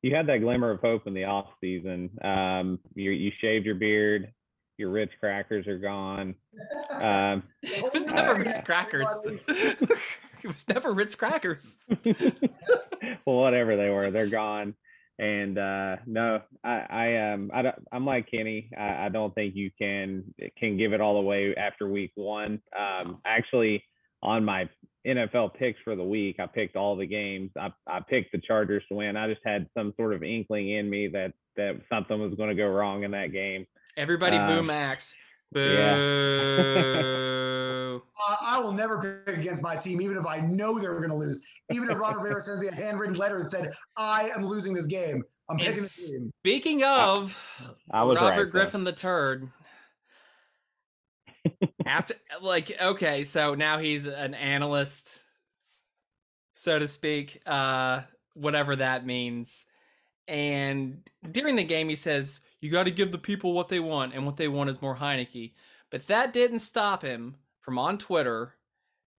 You had that glimmer of hope in the off season. Um, you you shaved your beard. Your Ritz crackers are gone. Um, It was never yeah, Ritz crackers. Everybody. it was never Ritz crackers. well, whatever they were, they're gone. And uh, no, I, I um, I don't, I'm like Kenny. I, I don't think you can can give it all away after week one. Um, actually, on my NFL picks for the week, I picked all the games. I, I picked the Chargers to win. I just had some sort of inkling in me that that something was going to go wrong in that game. Everybody boo Um, Max. yeah. Uh, I will never pick against my team, even if I know they're going to lose. Even if Ron Rivera sends me a handwritten letter that said, I am losing this game, I'm picking the team. Speaking of I was Robert right, though. Griffin the turd. After like okay, so now he's an analyst, so to speak, uh, whatever that means. And during the game, he says, "You got to give the people what they want, and what they want is more Heinicke." But that didn't stop him from on Twitter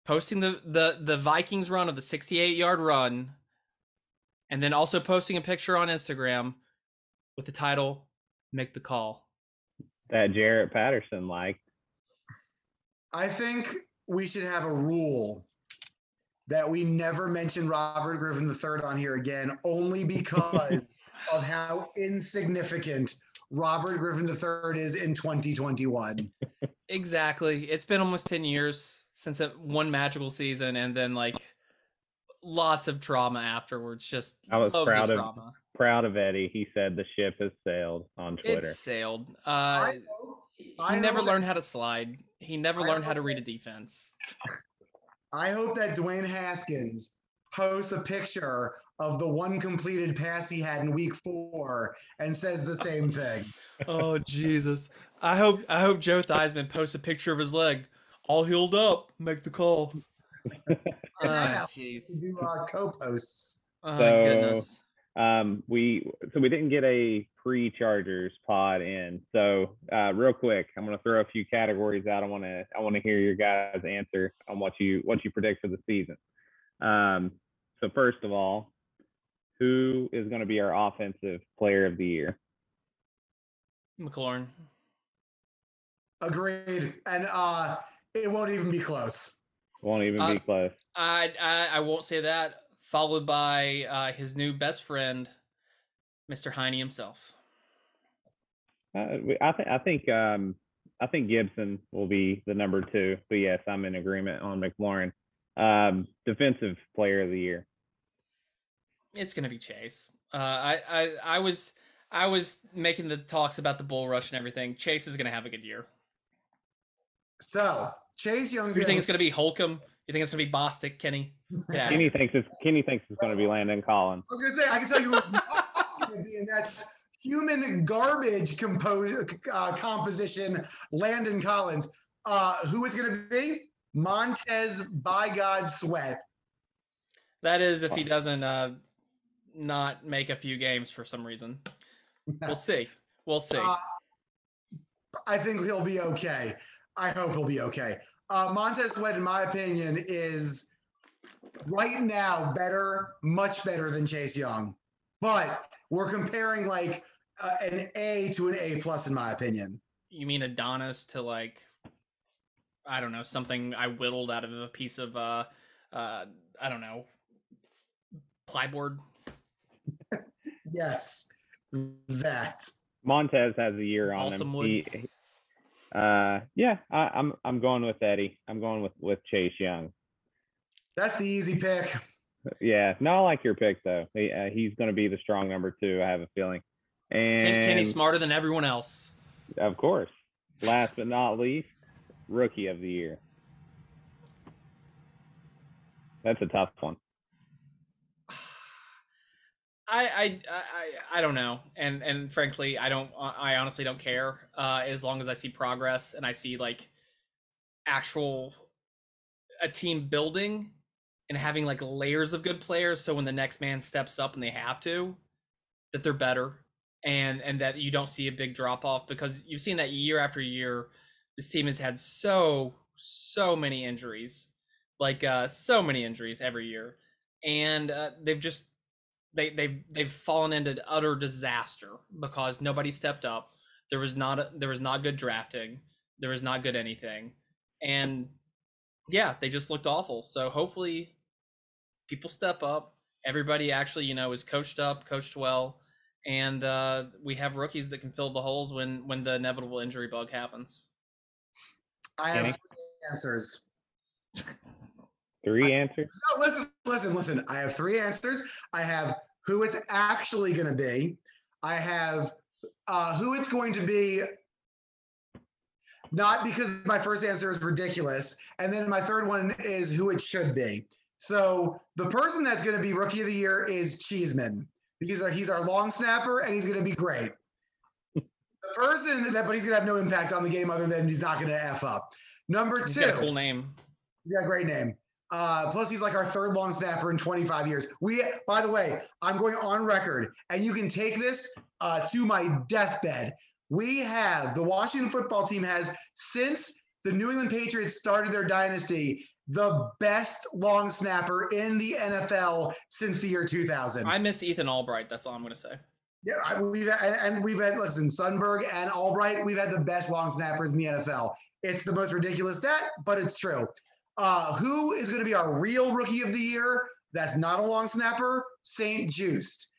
posting the the the Vikings run of the 68 yard run, and then also posting a picture on Instagram with the title "Make the Call." that Jarret Patterson liked. I think we should have a rule that we never mention Robert Griffin III on here again, only because of how insignificant Robert Griffin III is in 2021. Exactly. It's been almost 10 years since it one magical season and then like lots of trauma afterwards. Just I was loads proud of of trauma. proud of Eddie. He said the ship has sailed on Twitter. It sailed. Uh I hope, he never hope- learned how to slide. He never I learned how to read a defense. I hope that Dwayne Haskins posts a picture of the one completed pass he had in week four and says the same thing. oh Jesus. I hope I hope Joe Theismann posts a picture of his leg. All healed up. Make the call. Ah, jeez. Do our co-posts. Oh So- goodness. um we so we didn't get a pre-chargers pod in so uh real quick i'm going to throw a few categories out i want to i want to hear your guys answer on what you what you predict for the season um so first of all who is going to be our offensive player of the year McLaurin. Agreed. And uh, it won't even be close. won't even Uh, be close I, I I won't say that. Followed by uh, his new best friend, Mr. Heine himself. uh, i think i think um i think gibson will be the number two but yes i'm in agreement on mclaurin um defensive player of the year It's gonna be Chase. Uh, I, I I was I was making the talks about the bull rush and everything. Chase is gonna have a good year. So Chase Young's You think it's gonna be Holcomb? You think it's gonna be Bostic, Kenny? Yeah. kenny thinks it's kenny thinks it's going to be landon collins I was gonna say I can tell you who it's gonna be, and that's human garbage compo- uh, composition. Landon Collins. Uh, who it's gonna be? Montez by God Sweat. That is if he doesn't uh, not make a few games for some reason. We'll see. We'll see. Uh, I think he'll be okay. I hope he'll be okay. Uh, Montez Sweat, in my opinion, is right now better, much better than Chase Young. But we're comparing like uh, an A to an A plus, in my opinion. You mean Adonis to like I don't know, something I whittled out of a piece of uh uh I don't know plyboard. Yes, that. Montez has a year on Balsam him. wood. He, uh, yeah, I, I'm I'm going with Eddie. I'm going with with Chase Young. That's the easy pick. Yeah, no, I like your pick though. He, uh, he's going to be the strong number two. I have a feeling. And Ken, Kenny's smarter than everyone else. of course, last but not least, rookie of the year. That's a tough one. I, I I I don't know, and and frankly, I don't. I honestly don't care. Uh, as long as I see progress and I see like actual a team building and having like layers of good players, so when the next man steps up and they have to, that they're better, and and that you don't see a big drop off because you've seen that year after year, this team has had so so many injuries, like uh, so many injuries every year, and uh, they've just they they've they've fallen into utter disaster because nobody stepped up. There was not a, there was not good drafting. There was not good anything, and yeah, they just looked awful. So hopefully, people step up. Everybody actually, you know, is coached up, coached well, and uh, we have rookies that can fill the holes when when the inevitable injury bug happens. I have Kenny? three answers. Three answers. No, listen, listen, listen. I have three answers. I have who it's actually going to be. I have uh, who it's going to be. Not because my first answer is ridiculous, and then my third one is who it should be. So the person that's going to be rookie of the year is Cheeseman because he's our long snapper and he's going to be great. Person that, but he's going to have no impact on the game other than he's not going to f up. Number He's two, a cool name. yeah, great name. Uh, plus, he's like our third long snapper in 25 years. We, by the way, I'm going on record, and you can take this uh, to my deathbed. We have the Washington football team has since the New England Patriots started their dynasty the best long snapper in the NFL since the year 2000. I miss Ethan Albright. That's all I'm going to say. Yeah, I, we've and, and we've had listen Sundberg and Albright. We've had the best long snappers in the NFL. It's the most ridiculous stat, but it's true. Uh, who is going to be our real rookie of the year? That's not a long snapper. St-Juste.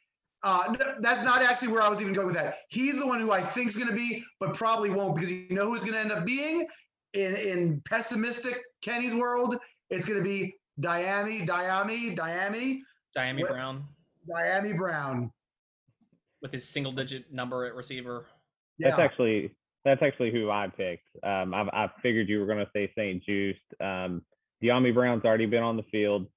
Uh, n- that's not actually where I was even going with that. He's the one who I think is going to be, but probably won't because you know who's going to end up being in in pessimistic Kenny's world. It's going to be Dyami, Dyami, Dyami, Dyami Brown Dyami Brown. With his single digit number at receiver. Yeah. That's actually that's actually who I picked. Um, I, I figured you were going to say St-Juste. Um, Dyami Brown's already been on the field.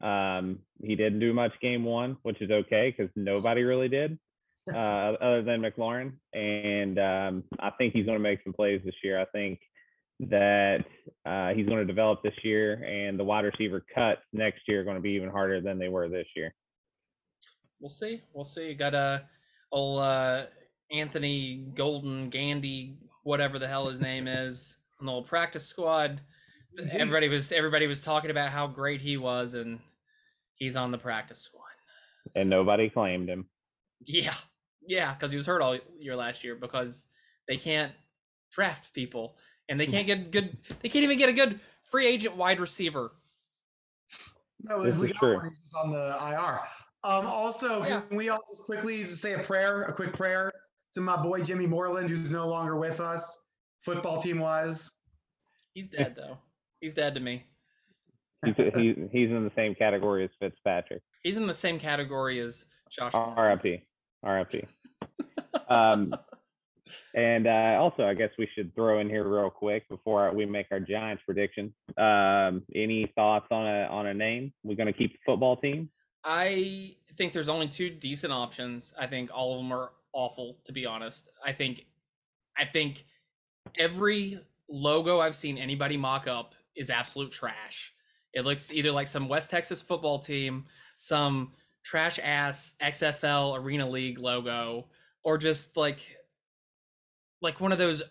Um, he didn't do much game one, which is okay because nobody really did, uh, other than McLaurin. And um, I think he's going to make some plays this year. I think that uh, he's going to develop this year, and the wide receiver cuts next year are going to be even harder than they were this year. We'll see. We'll see. You Got a old uh, Anthony Golden Gandy, whatever the hell his name is, on the old practice squad. Everybody was everybody was talking about how great he was, and he's on the practice squad. And nobody claimed him. Yeah, yeah, because he was hurt all year last year because they can't draft people and they can't get good. They can't even get a good free agent wide receiver. No, This we got true. one who's on the IR. Um, also, Oh, yeah. can we all just quickly just say a prayer, a quick prayer to my boy Jimmy Moreland, who's no longer with us, football team wise. He's dead though. He's dead to me. He's, he's, he's in the same category as Fitzpatrick. He's in the same category as Josh. Allen. RIP. RIP. Um, and uh, also, I guess we should throw in here real quick before we make our Giants prediction. Um, any thoughts on a on a name? We're going to keep the football team. I think there's only two decent options. I think all of them are awful, to be honest. I think, I think every logo I've seen anybody mock up is absolute trash. It looks either like some West Texas football team, some trash ass XFL Arena League logo, or just like, like one of those,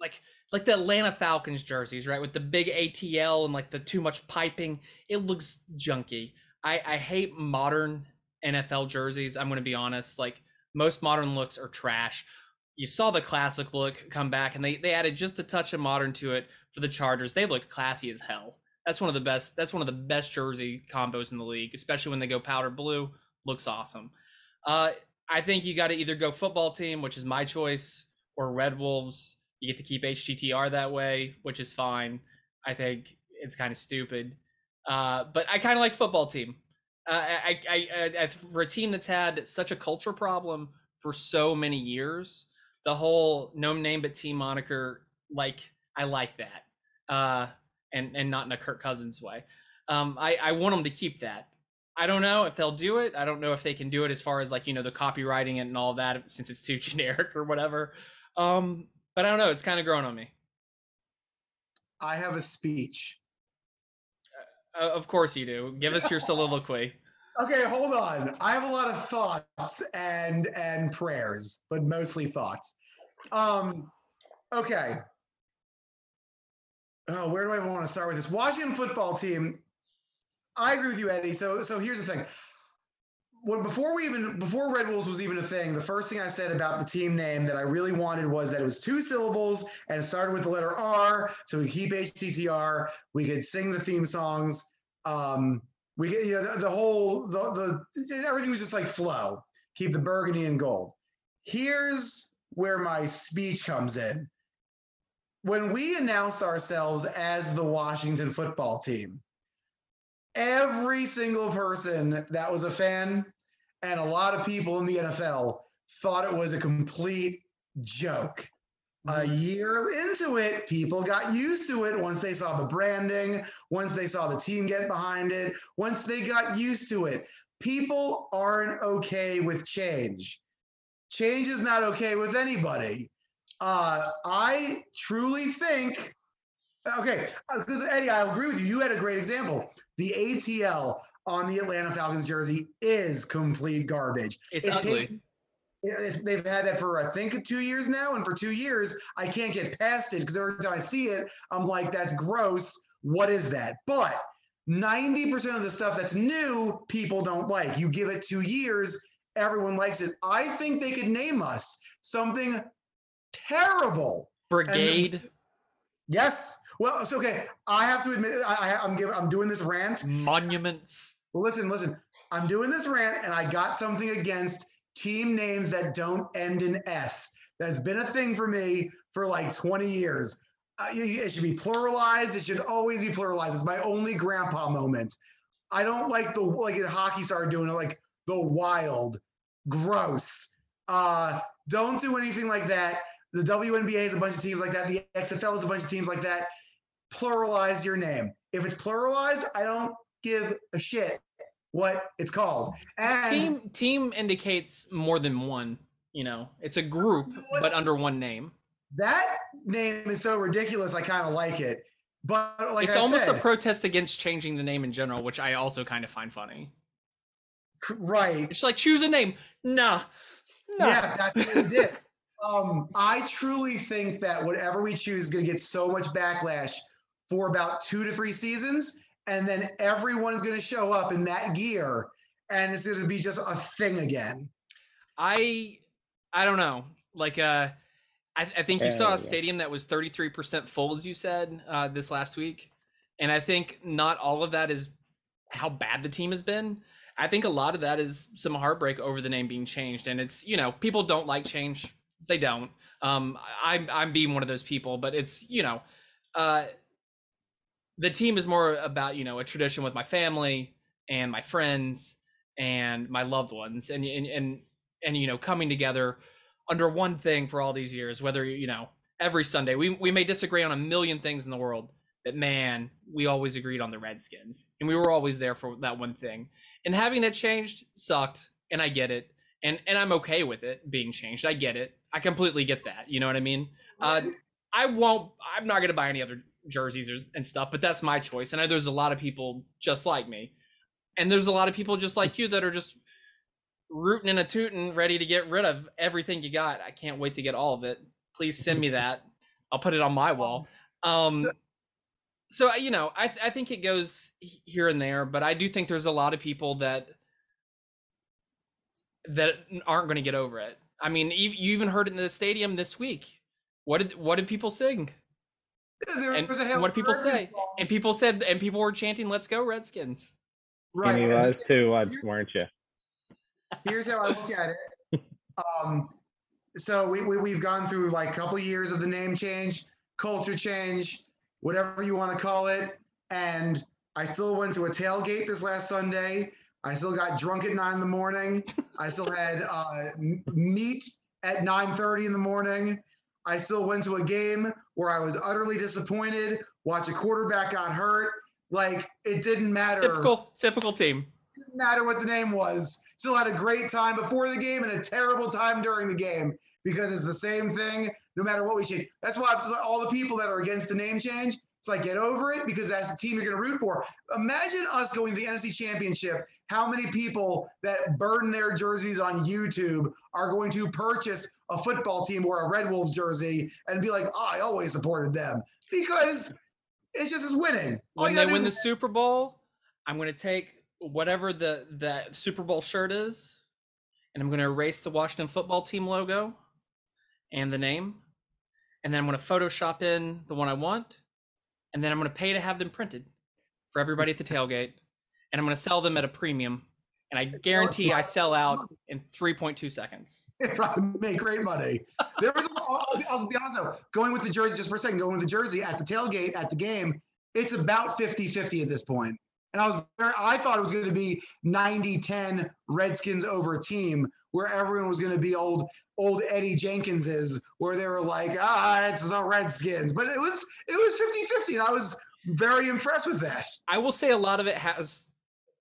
like like the Atlanta Falcons jerseys, right, with the big ATL and like the too much piping. It looks junky. I, I hate modern NFL jerseys. I'm going to be honest. Like most modern looks are trash. You saw the classic look come back, and they they added just a touch of modern to it for the Chargers. They looked classy as hell. That's one of the best. That's one of the best jersey combos in the league, especially when they go powder blue. Looks awesome. Uh, I think you got to either go football team, which is my choice, or Red Wolves. You get to keep HTTR that way, which is fine. I think it's kind of stupid. Uh, but I kind of like football team. Uh, I, I, I, I, for a team that's had such a culture problem for so many years, the whole no name but team moniker, like I like that, uh, and and not in a Kirk Cousins way. Um, I, I want them to keep that. I don't know if they'll do it. I don't know if they can do it as far as like you know the copywriting it and all that since it's too generic or whatever. Um, but I don't know. It's kind of grown on me. I have a speech. Uh, of course you do. Give us your soliloquy. Okay, hold on. I have a lot of thoughts and and prayers, but mostly thoughts. Um, okay. Oh, where do I want to start with this? Washington football team. I agree with you, Eddie. So so here's the thing. When before we even before Red Wolves was even a thing, the first thing I said about the team name that I really wanted was that it was two syllables and started with the letter R, so we keep HTTR. We could sing the theme songs. Um, we get you know the, the whole the the everything was just like flow. Keep the burgundy and gold. Here's where my speech comes in. When we announced ourselves as the Washington football team, every single person that was a fan and a lot of people in the NFL thought it was a complete joke. A year into it, people got used to it once they saw the branding, once they saw the team get behind it, once they got used to it. People aren't okay with change. Change is not okay with anybody. Uh, I truly think, okay, uh, because Eddie, I agree with you. You had a great example. The ATL on the Atlanta Falcons jersey is complete garbage. It's, ugly. it's, they've had that for I think two years now, and for two years I can't get past it because every time I see it, I'm like, "That's gross. What is that?" But 90% of the stuff that's new, people don't like. You give it two years, everyone likes it. I think they could name us something terrible. Brigade, Yes. Well, it's okay. I have to admit, I, I, I'm giving, I'm doing this rant. monuments. Well, listen, listen. I'm doing this rant, and I got something against team names that don't end in S. That's been a thing for me for like 20 years. Uh, it should be pluralized. It should always be pluralized. It's my only grandpa moment. I don't like the like in hockey started doing it like the wild, gross. Uh, don't do anything like that. The WNBA is a bunch of teams like that. The XFL is a bunch of teams like that. Pluralize your name. If it's pluralized, I don't give a shit what it's called. And Team team indicates more than one. You know, it's a group, but under one name. that name is so ridiculous. I kind of like it, but like it's I almost said, a protest against changing the name in general, which I also kind of find funny. right. It's like choose a name. Nah, nah. Yeah, that's what we did. Um, I truly think that whatever we choose is going to get so much backlash for about two to three seasons, and then everyone's going to show up in that gear, and it's going to be just a thing again. I I don't know. Like uh I, I think you Yeah, saw a yeah. stadium that was 33% full as you said uh this last week. And I think not all of that is how bad the team has been. I think a lot of that is some heartbreak over the name being changed and it's, you know, people don't like change. They don't. Um I'm I'm being one of those people, but it's, you know, uh the team is more about, you know, a tradition with my family and my friends and my loved ones and and and and you know coming together under one thing for all these years whether you know every sunday we, we may disagree on a million things in the world but man we always agreed on the redskins and we were always there for that one thing. And having that changed sucked and i get it and and i'm okay with it being changed. I get it. I completely get that. You know what i mean? Uh, i won't i'm not going to buy any other jerseys or, and stuff but that's my choice and I, there's a lot of people just like me and there's a lot of people just like you that are just rooting and a tooting, ready to get rid of everything you got. I can't wait to get all of it. Please send me that. I'll put it on my wall. Um, so you know, I th- I think it goes here and there, but I do think there's a lot of people that that aren't going to get over it. I mean, you, you even heard it in the stadium this week. What did what did people sing? There And was a Hail what people say? song, And people said, and people were chanting, "Let's go Redskins." right? and he was too, weren't you? here's how I look at it. Um, so we, we we've gone through like a couple years of the name change, culture change, whatever you want to call it, and I still went to a tailgate this last Sunday I still got drunk at nine in the morning. I still had uh, meat at nine thirty in the morning. I still went to a game where I was utterly disappointed. Watch a quarterback got hurt. Like it didn't matter. Typical, typical team. Didn't matter what the name was. Still had a great time before the game and a terrible time during the game because it's the same thing no matter what we change. That's why all the people that are against the name change, it's like get over it because that's the team you're going to root for. Imagine us going to the NFC Championship. How many people that burn their jerseys on YouTube are going to purchase a football team or a Red Wolves jersey and be like, oh, I always supported them because it's just as winning. All When they win do the Super Bowl, I'm going to take whatever the the Super Bowl shirt is, and I'm going to erase the Washington football team logo and the name, and then I'm going to Photoshop in the one I want, and then I'm going to pay to have them printed for everybody at the tailgate, and I'm going to sell them at a premium, and I guarantee I sell out in 3.2 seconds. Make great money. There was, I'll, I'll be honest though, going with the jersey, just for a second, going with the jersey at the tailgate at the game, it's about 50 50 at this point. And I was very, I thought it was going to be 90 10 Redskins over team where everyone was going to be old, old Eddie Jenkinses, where they were like, ah, it's the Redskins. But it was, it was 50 50. And I was very impressed with that. I will say a lot of it has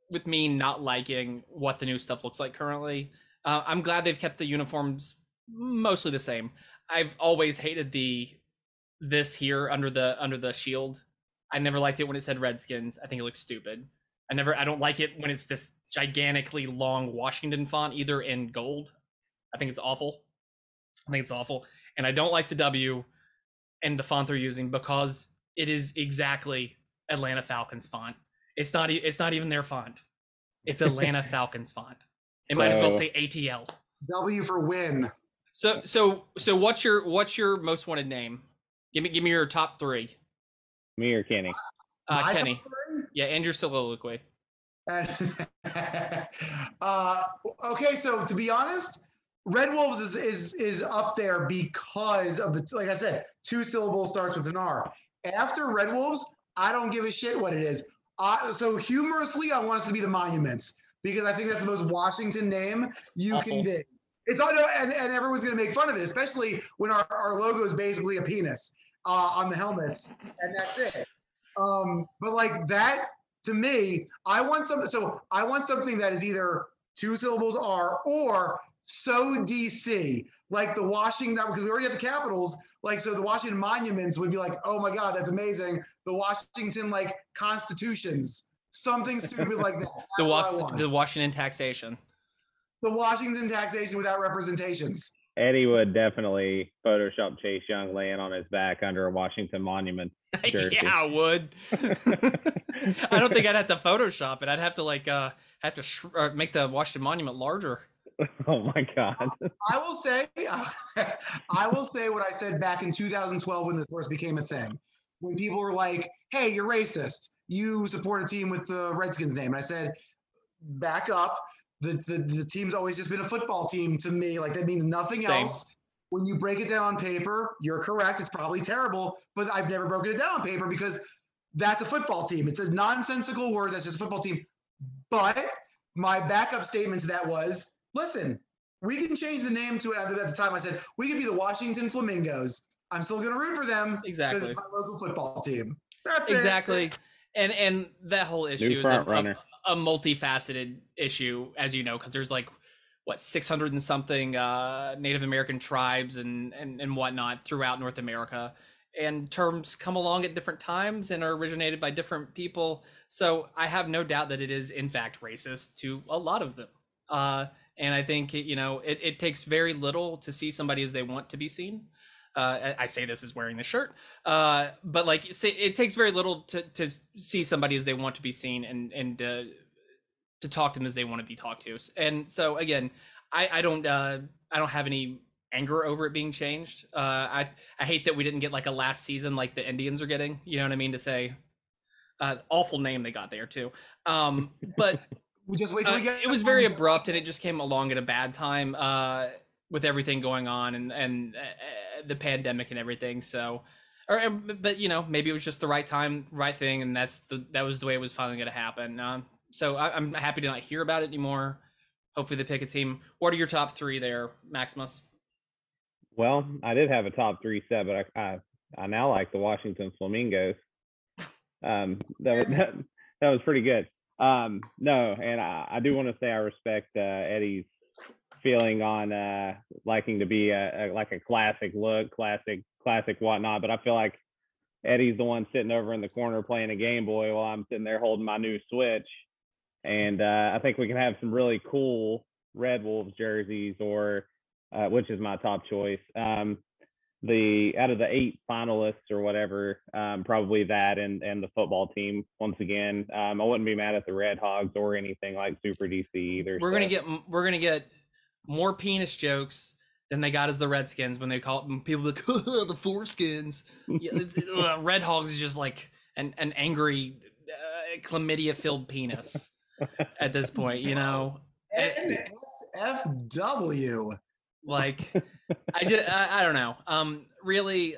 with me not liking what the new stuff looks like currently. Uh, I'm glad they've kept the uniforms mostly the same. I've always hated the this here under the under the shield. I never liked it when it said Redskins. I think it looks stupid. I never I don't like it when it's this gigantically long Washington font either in gold. I think it's awful. I think it's awful. And I don't like the W and the font they're using because it is exactly Atlanta Falcons font. It's not. e- It's not even their font. It's Atlanta Falcons font. It might as well say ATL. W for win. So so so what's your what's your most wanted name? Give me give me your top three. Me or Kenny? Uh, Kenny. Yeah, and your soliloquy. And uh, okay, so to be honest, Red Wolves is is is up there because of the like I said, two syllables starts with an R. After Red Wolves, I don't give a shit what it is. I, so humorously, I want us to be the Monuments because I think that's the most Washington name you can be. It's all no, and, and everyone's gonna make fun of it, especially when our, our logo is basically a penis uh, on the helmets, and that's it. Um, but like that to me, I want something. So I want something that is either two syllables R or so DC, like the Washington, because we already have the capitals. Like so, the Washington monuments would be like, oh my god, that's amazing. The Washington like constitutions, something stupid like that. The That's what I Was- the Washington taxation. the Washington taxation without representations. Eddie would definitely Photoshop Chase Young laying on his back under a Washington monument. Jersey. yeah, I would. I don't think I'd have to Photoshop it. I'd have to like uh have to sh- uh, make the Washington Monument larger. oh my God. I will say, I will say what I said back in 2012 when this first became a thing. When people were like, "Hey, you're racist. You support a team with the Redskins name," and I said, "Back up. The the, the team's always just been a football team to me. Like that means nothing Same. else." When you break it down on paper, you're correct. It's probably terrible, but I've never broken it down on paper because that's a football team. It's a nonsensical word that's just a football team. But my backup statement to that was listen, we can change the name to it. At the, time, I said we could be the Washington Flamingos. I'm still going to root for them because Exactly. it's my local football team. That's it. Exactly. And and that whole issue is a, a, a multifaceted issue, as you know, because there's like what 600 and something uh, Native American tribes and, and and whatnot throughout North America, and terms come along at different times and are originated by different people. So I have no doubt that it is in fact racist to a lot of them. Uh, and I think you know it, it takes very little to see somebody as they want to be seen. Uh, I say this as wearing the shirt, uh, but like it takes very little to, to see somebody as they want to be seen and and uh, to talk to them as they want to be talked to. And so again, I I don't uh, I don't have any anger over it being changed. Uh, I I hate that we didn't get like a last season like the Indians are getting. You know what I mean to say. Uh, awful name they got there too. Um, but We just wait till uh, we get. it was very abrupt and it just came along at a bad time uh, with everything going on and and uh, the pandemic and everything so or um, but you know maybe it was just the right time right thing and that's the that was the way it was finally going to happen uh, so I, I'm happy to not hear about it anymore. Hopefully they pick a team. What are your top three there, Maximus? Well, I did have a top three set, but I I, I now like the Washington Flamingos. Um, that was, that, that was pretty good. Um, no, and I, I do want to say I respect uh, Eddie's feeling on uh, liking to be a, a, like a classic look, classic, classic whatnot. But I feel like Eddie's the one sitting over in the corner playing a Game Boy while I'm sitting there holding my new Switch. And uh, I think we can have some really cool Red Wolves jerseys, or uh, which is my top choice. Um, the out of the eight finalists or whatever, um, probably that and and the football team once again. Um, I wouldn't be mad at the Red Hogs or anything like Super DC either. We're so. gonna get we're gonna get more penis jokes than they got as the Redskins when they call it. People be like the foreskins. Yeah, it's- uh, Red Hogs is just like an an angry uh, chlamydia filled penis at this point. You know, NSFW. Like I did. I, I don't know. Um, really,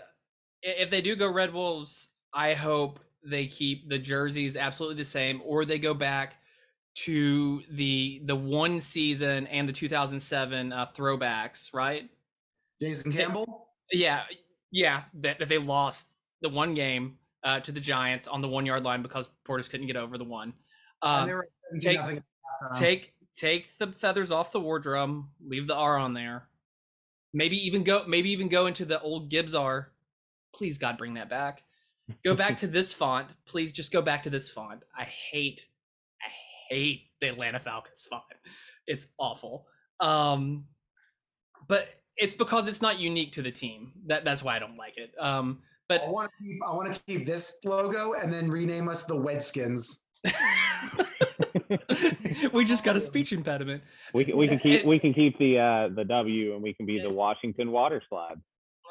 if they do go Red Wolves, I hope they keep the jerseys absolutely the same, or they go back to the the one season and the 2007 uh, throwbacks, right? Jason Campbell. Yeah, yeah, that, that they lost the one game uh, to the Giants on the one yard line because Portis couldn't get over the one. and Um, they were 17 take- nothing at halftime. take take the feathers off the war drum, leave the R on there. Maybe even go maybe even go into the old Gibbs R. Please God bring that back. Go back to this font. Please just go back to this font. I hate I hate the Atlanta Falcons font. It's awful. Um but it's because it's not unique to the team. That that's why I don't like it. Um but I want to keep. I want to keep this logo and then rename us the Wedskins. we just got a speech impediment. we can we can keep we can keep the uh the W and we can be the Washington Water Slide.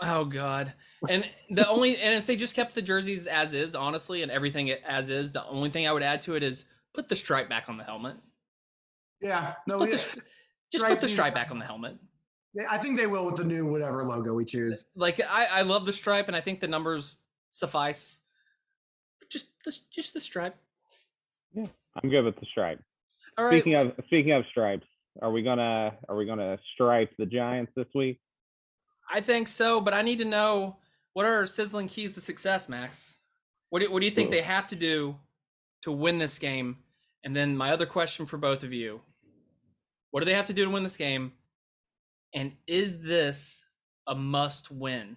Oh God! And the only and if they just kept the jerseys as is, honestly, and everything as is, the only thing I would add to it is put the stripe back on the helmet. Yeah. No. Put we- the, stri- just put the stripe back on the helmet. I think they will with the new whatever logo we choose. Like I, I love the stripe, and I think the numbers suffice. Just the just the stripe. I'm good with the stripe. All right. Speaking of speaking of stripes, are we gonna are we gonna stripe the Giants this week? I think so, but I need to know what are sizzling keys to success, Max. What do, what do you think they have to do to win this game? And then my other question for both of you: What do they have to do to win this game? And is this a must-win?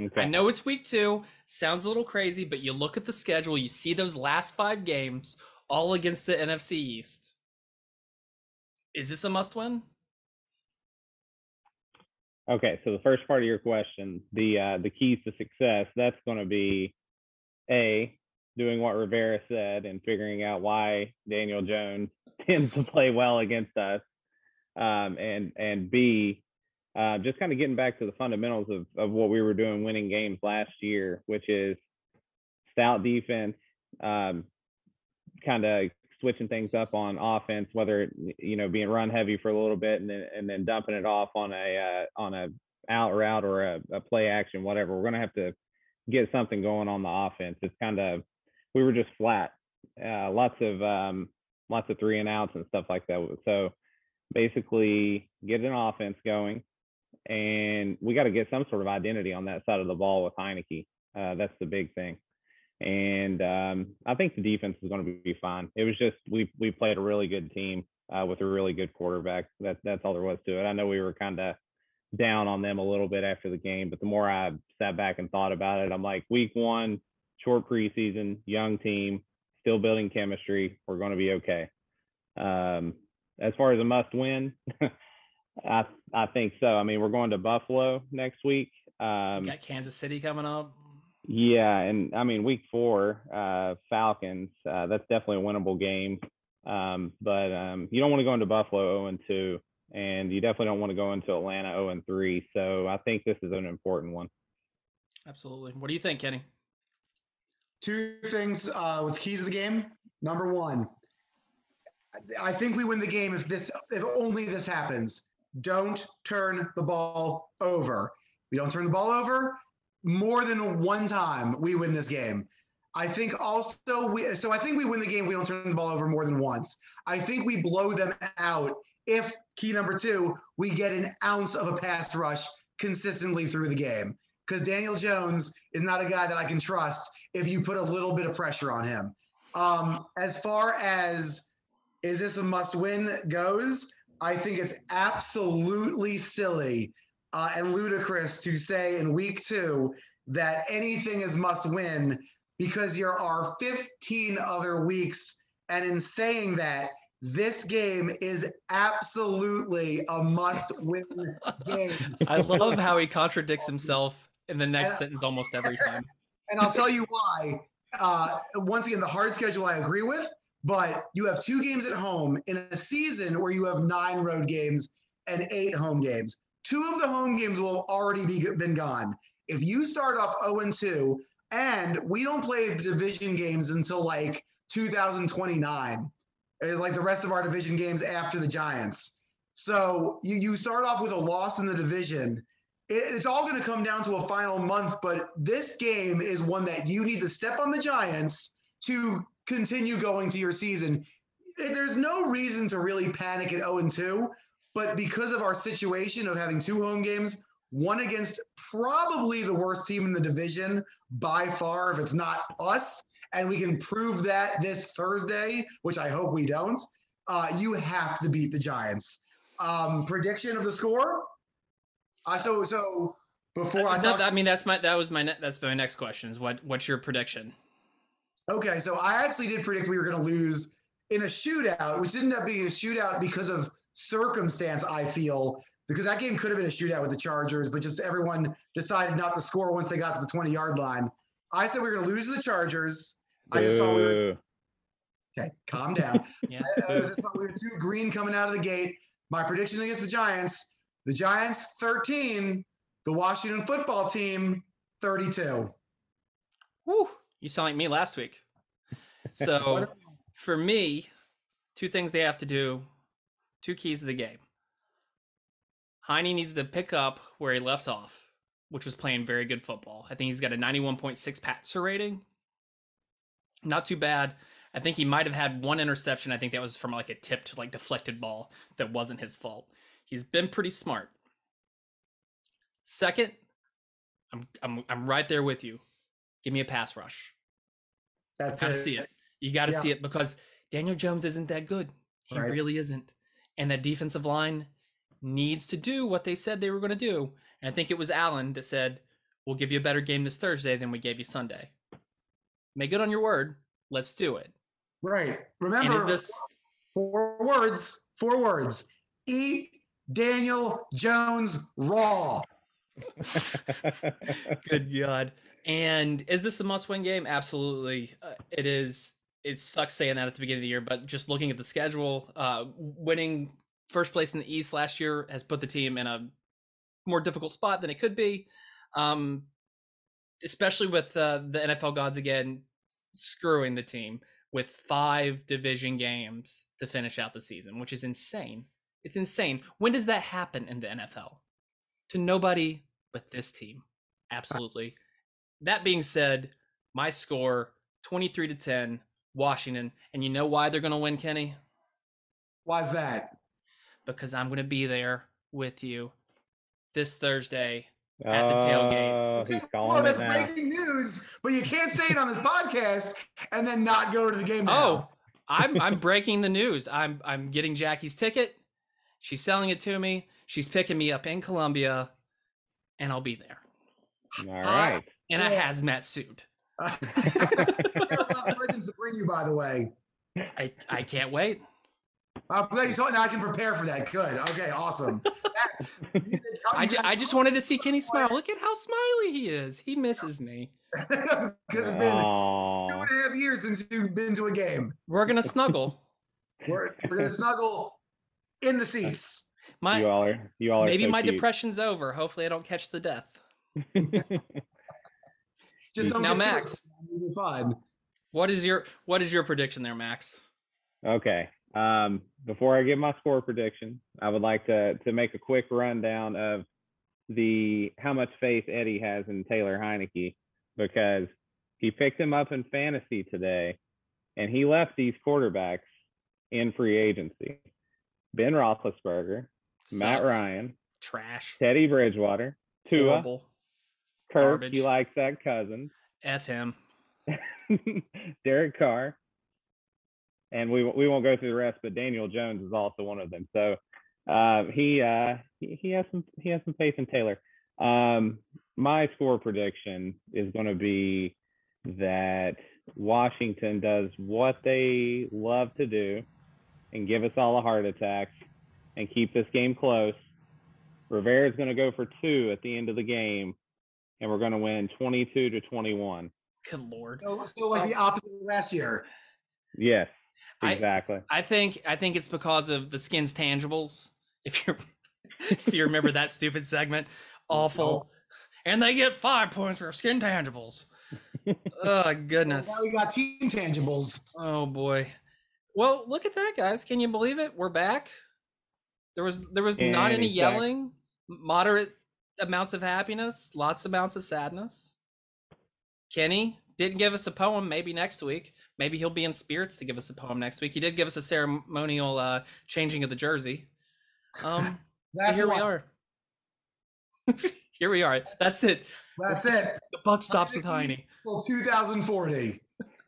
Okay. I know it's week two. Sounds a little crazy, but you look at the schedule, you see those last five games, all against the NFC East. Is this a must-win? Okay, so the first part of your question, the uh, the keys to success, that's going to be a doing what Rivera said and figuring out why Daniel Jones tends to play well against us, um, and and b uh, just kind of getting back to the fundamentals of of what we were doing winning games last year, which is stout defense, um, kind of switching things up on offense, whether you know being run heavy for a little bit and then and then dumping it off on a uh, on a out route or a, a play action, whatever. We're gonna have to get something going on the offense. It's kind of we were just flat, uh, lots of um, lots of three and outs and stuff like that. So basically, get an offense going, and we got to get some sort of identity on that side of the ball with Heinicke. Uh, that's the big thing and um, I think the defense is going to be fine. It was just we we played a really good team uh, with a really good quarterback. That that's all there was to it. I know we were kind of down on them a little bit after the game, but the more I sat back and thought about it, I'm like, week one, short preseason, young team, still building chemistry. We're going to be okay. Um, as far as a must win, I I think so. I mean, we're going to Buffalo next week. Um, got Kansas City coming up. yeah, and I mean week four, uh, Falcons. Uh, that's definitely a winnable game. Um, but um, you don't want to go into Buffalo 0 and 2, and you definitely don't want to go into Atlanta 0 and 3. So I think this is an important one. Absolutely. What do you think, Kenny? Two things uh, with keys of the game. Number one, I think we win the game if this if only this happens. Don't turn the ball over. We don't turn the ball over more than one time. We win this game. I think also we so I think we win the game. We don't turn the ball over more than once. I think we blow them out if key number two, we get an ounce of a pass rush consistently through the game. Because Daniel Jones is not a guy that I can trust if you put a little bit of pressure on him. Um, as far as is this a must win goes, I think it's absolutely silly uh, and ludicrous to say in week two that anything is must win because there are 15 other weeks. And in saying that, this game is absolutely a must win game. I love how he contradicts himself in the next And- sentence almost every time. And I'll tell you why. Uh, once again, the hard schedule I agree with, but you have two games at home in a season where you have nine road games and eight home games. Two of the home games will already be been gone. If you start off 0 and 2, and we don't play division games until like 2029, uh, like the rest of our division games after the Giants. So you, you start off with a loss in the division it- it's all going to come down to a final month, but this game is one that you need to step on the Giants to continue going to your season. There's no reason to really panic at 0 and 2, but because of our situation of having two home games, one against probably the worst team in the division by far, if it's not us, and we can prove that this Thursday, which I hope we don't, uh, you have to beat the Giants. Um, prediction of the score? Uh, so so before I No, talk, I mean that's my that was my ne- that's my next question is what what's your prediction? Okay, so I actually did predict we were going to lose in a shootout, which ended up being a shootout because of circumstance. I feel because that game could have been a shootout with the Chargers, but just everyone decided not to score once they got to the twenty yard line. I said we were going to lose to the Chargers. I just saw we were okay. Calm down. Yeah. I, I just thought we were too green coming out of the gate. My prediction against the Giants: the Giants thirteen, the Washington Football Team thirty-two. Woo, you sound like me last week. So for me, two things they have to do, two keys to the game. Heine needs to pick up where he left off, which was playing very good football. I think he's got a 91.6 passer rating. Not too bad. I think he might have had one interception. I think that was from like a tipped, like deflected ball that wasn't his fault. He's been pretty smart. Second, I'm I'm I'm right there with you. Give me a pass rush. That's Gotta it. see it. You gotta Yeah. see it because Daniel Jones isn't that good. He Right. really isn't. And that defensive line needs to do what they said they were going to do. And I think it was Allen that said, "We'll give you a better game this Thursday than we gave you Sunday." Make good on your word. Let's do it. Right. Remember is this four words. Four words. Eat Daniel Jones raw. Good God. And is this a must-win game? Absolutely, uh, it is. It sucks saying that at the beginning of the year, but just looking at the schedule, uh, winning first place in the East last year has put the team in a more difficult spot than it could be. Um, especially with uh, the NFL gods again screwing the team with five division games to finish out the season, which is insane. It's insane. When does that happen in the NFL? To nobody but this team. Absolutely. That being said, my score 23 to 10, Washington. And you know why they're going to win, Kenny? Why's that? Because I'm going to be there with you this Thursday at the tailgate. Oh, he's well, calling it that's now. breaking news, but you can't say it on this podcast and then not go to the game. Now. Oh, I'm I'm breaking the news. I'm I'm getting Jackie's ticket. She's selling it to me. She's picking me up in Columbia, and I'll be there All right. In a Yeah. hazmat suit. I got a lot of presents to bring you, by the way. I I can't wait. I'm glad you told. Now I can prepare for that. Good. Okay. Awesome. That's- you I, ju- I just wanted to see Kenny smile. Look at how smiley he is. He misses me. because it's been two Aw. and a half years since you've been to a game. We're gonna snuggle. We're, we're gonna snuggle in the seats. My you all are. You all are. maybe so my cute. depression's over. Hopefully, I don't catch the death. Just don't Now, get. Max. You'll be fine. What is your what is your prediction there, Max? Okay. Um, before I give my score prediction, I would like to to make a quick rundown of the how much faith Eddie has in Taylor Heinicke because he picked him up in fantasy today, and he left these quarterbacks in free agency: Ben Roethlisberger, Matt Ryan, Trash. Teddy Bridgewater, Tua, Horrible. Kirk. Garbage. He likes that cousin. F him. Derek Carr, and we we won't go through the rest, but Daniel Jones is also one of them. So uh, he, uh, he he has some he has some faith in Taylor. Um, my score prediction is going to be that Washington does what they love to do and give us all a heart attack and keep this game close. Rivera is going to go for two at the end of the game, and we're going to win 22 to 21. Good lord. So, so like the opposite of last year. Yes, exactly. I think I think it's because of the skins tangibles. If you if you remember that stupid segment, awful. And they get five points for skin tangibles. oh goodness. Now we got team tangibles. Oh boy. Well, look at that, guys. Can you believe it? We're back. There was there was not any he's back. yelling, moderate amounts of happiness, lots of amounts of sadness. Kenny didn't give us a poem. Maybe next week. Maybe he'll be in spirits to give us a poem next week. He did give us a ceremonial uh, changing of the jersey. Um, here we are. here we are. That's it. That's it. The buck stops with Heine. Till 2040.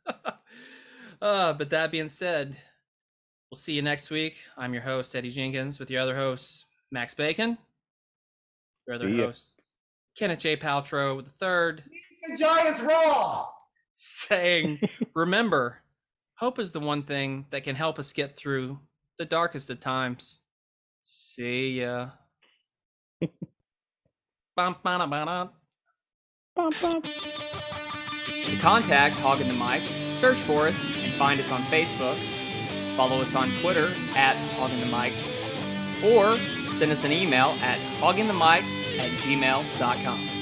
uh, but that being said, we'll see you next week. I'm your host, Eddie Jenkins, with your other hosts, Max Bacon, your other See ya. host, Kenneth J. Paltrow, with the third, The Giants raw. saying, Remember, hope is the one thing that can help us get through the darkest of times. See ya. Bum, ba-da, ba-da. To contact Hogging the Mic, search for us and find us on Facebook. Follow us on Twitter at Hogging the Mic, or send us an email at hogandthemic at gmail.com.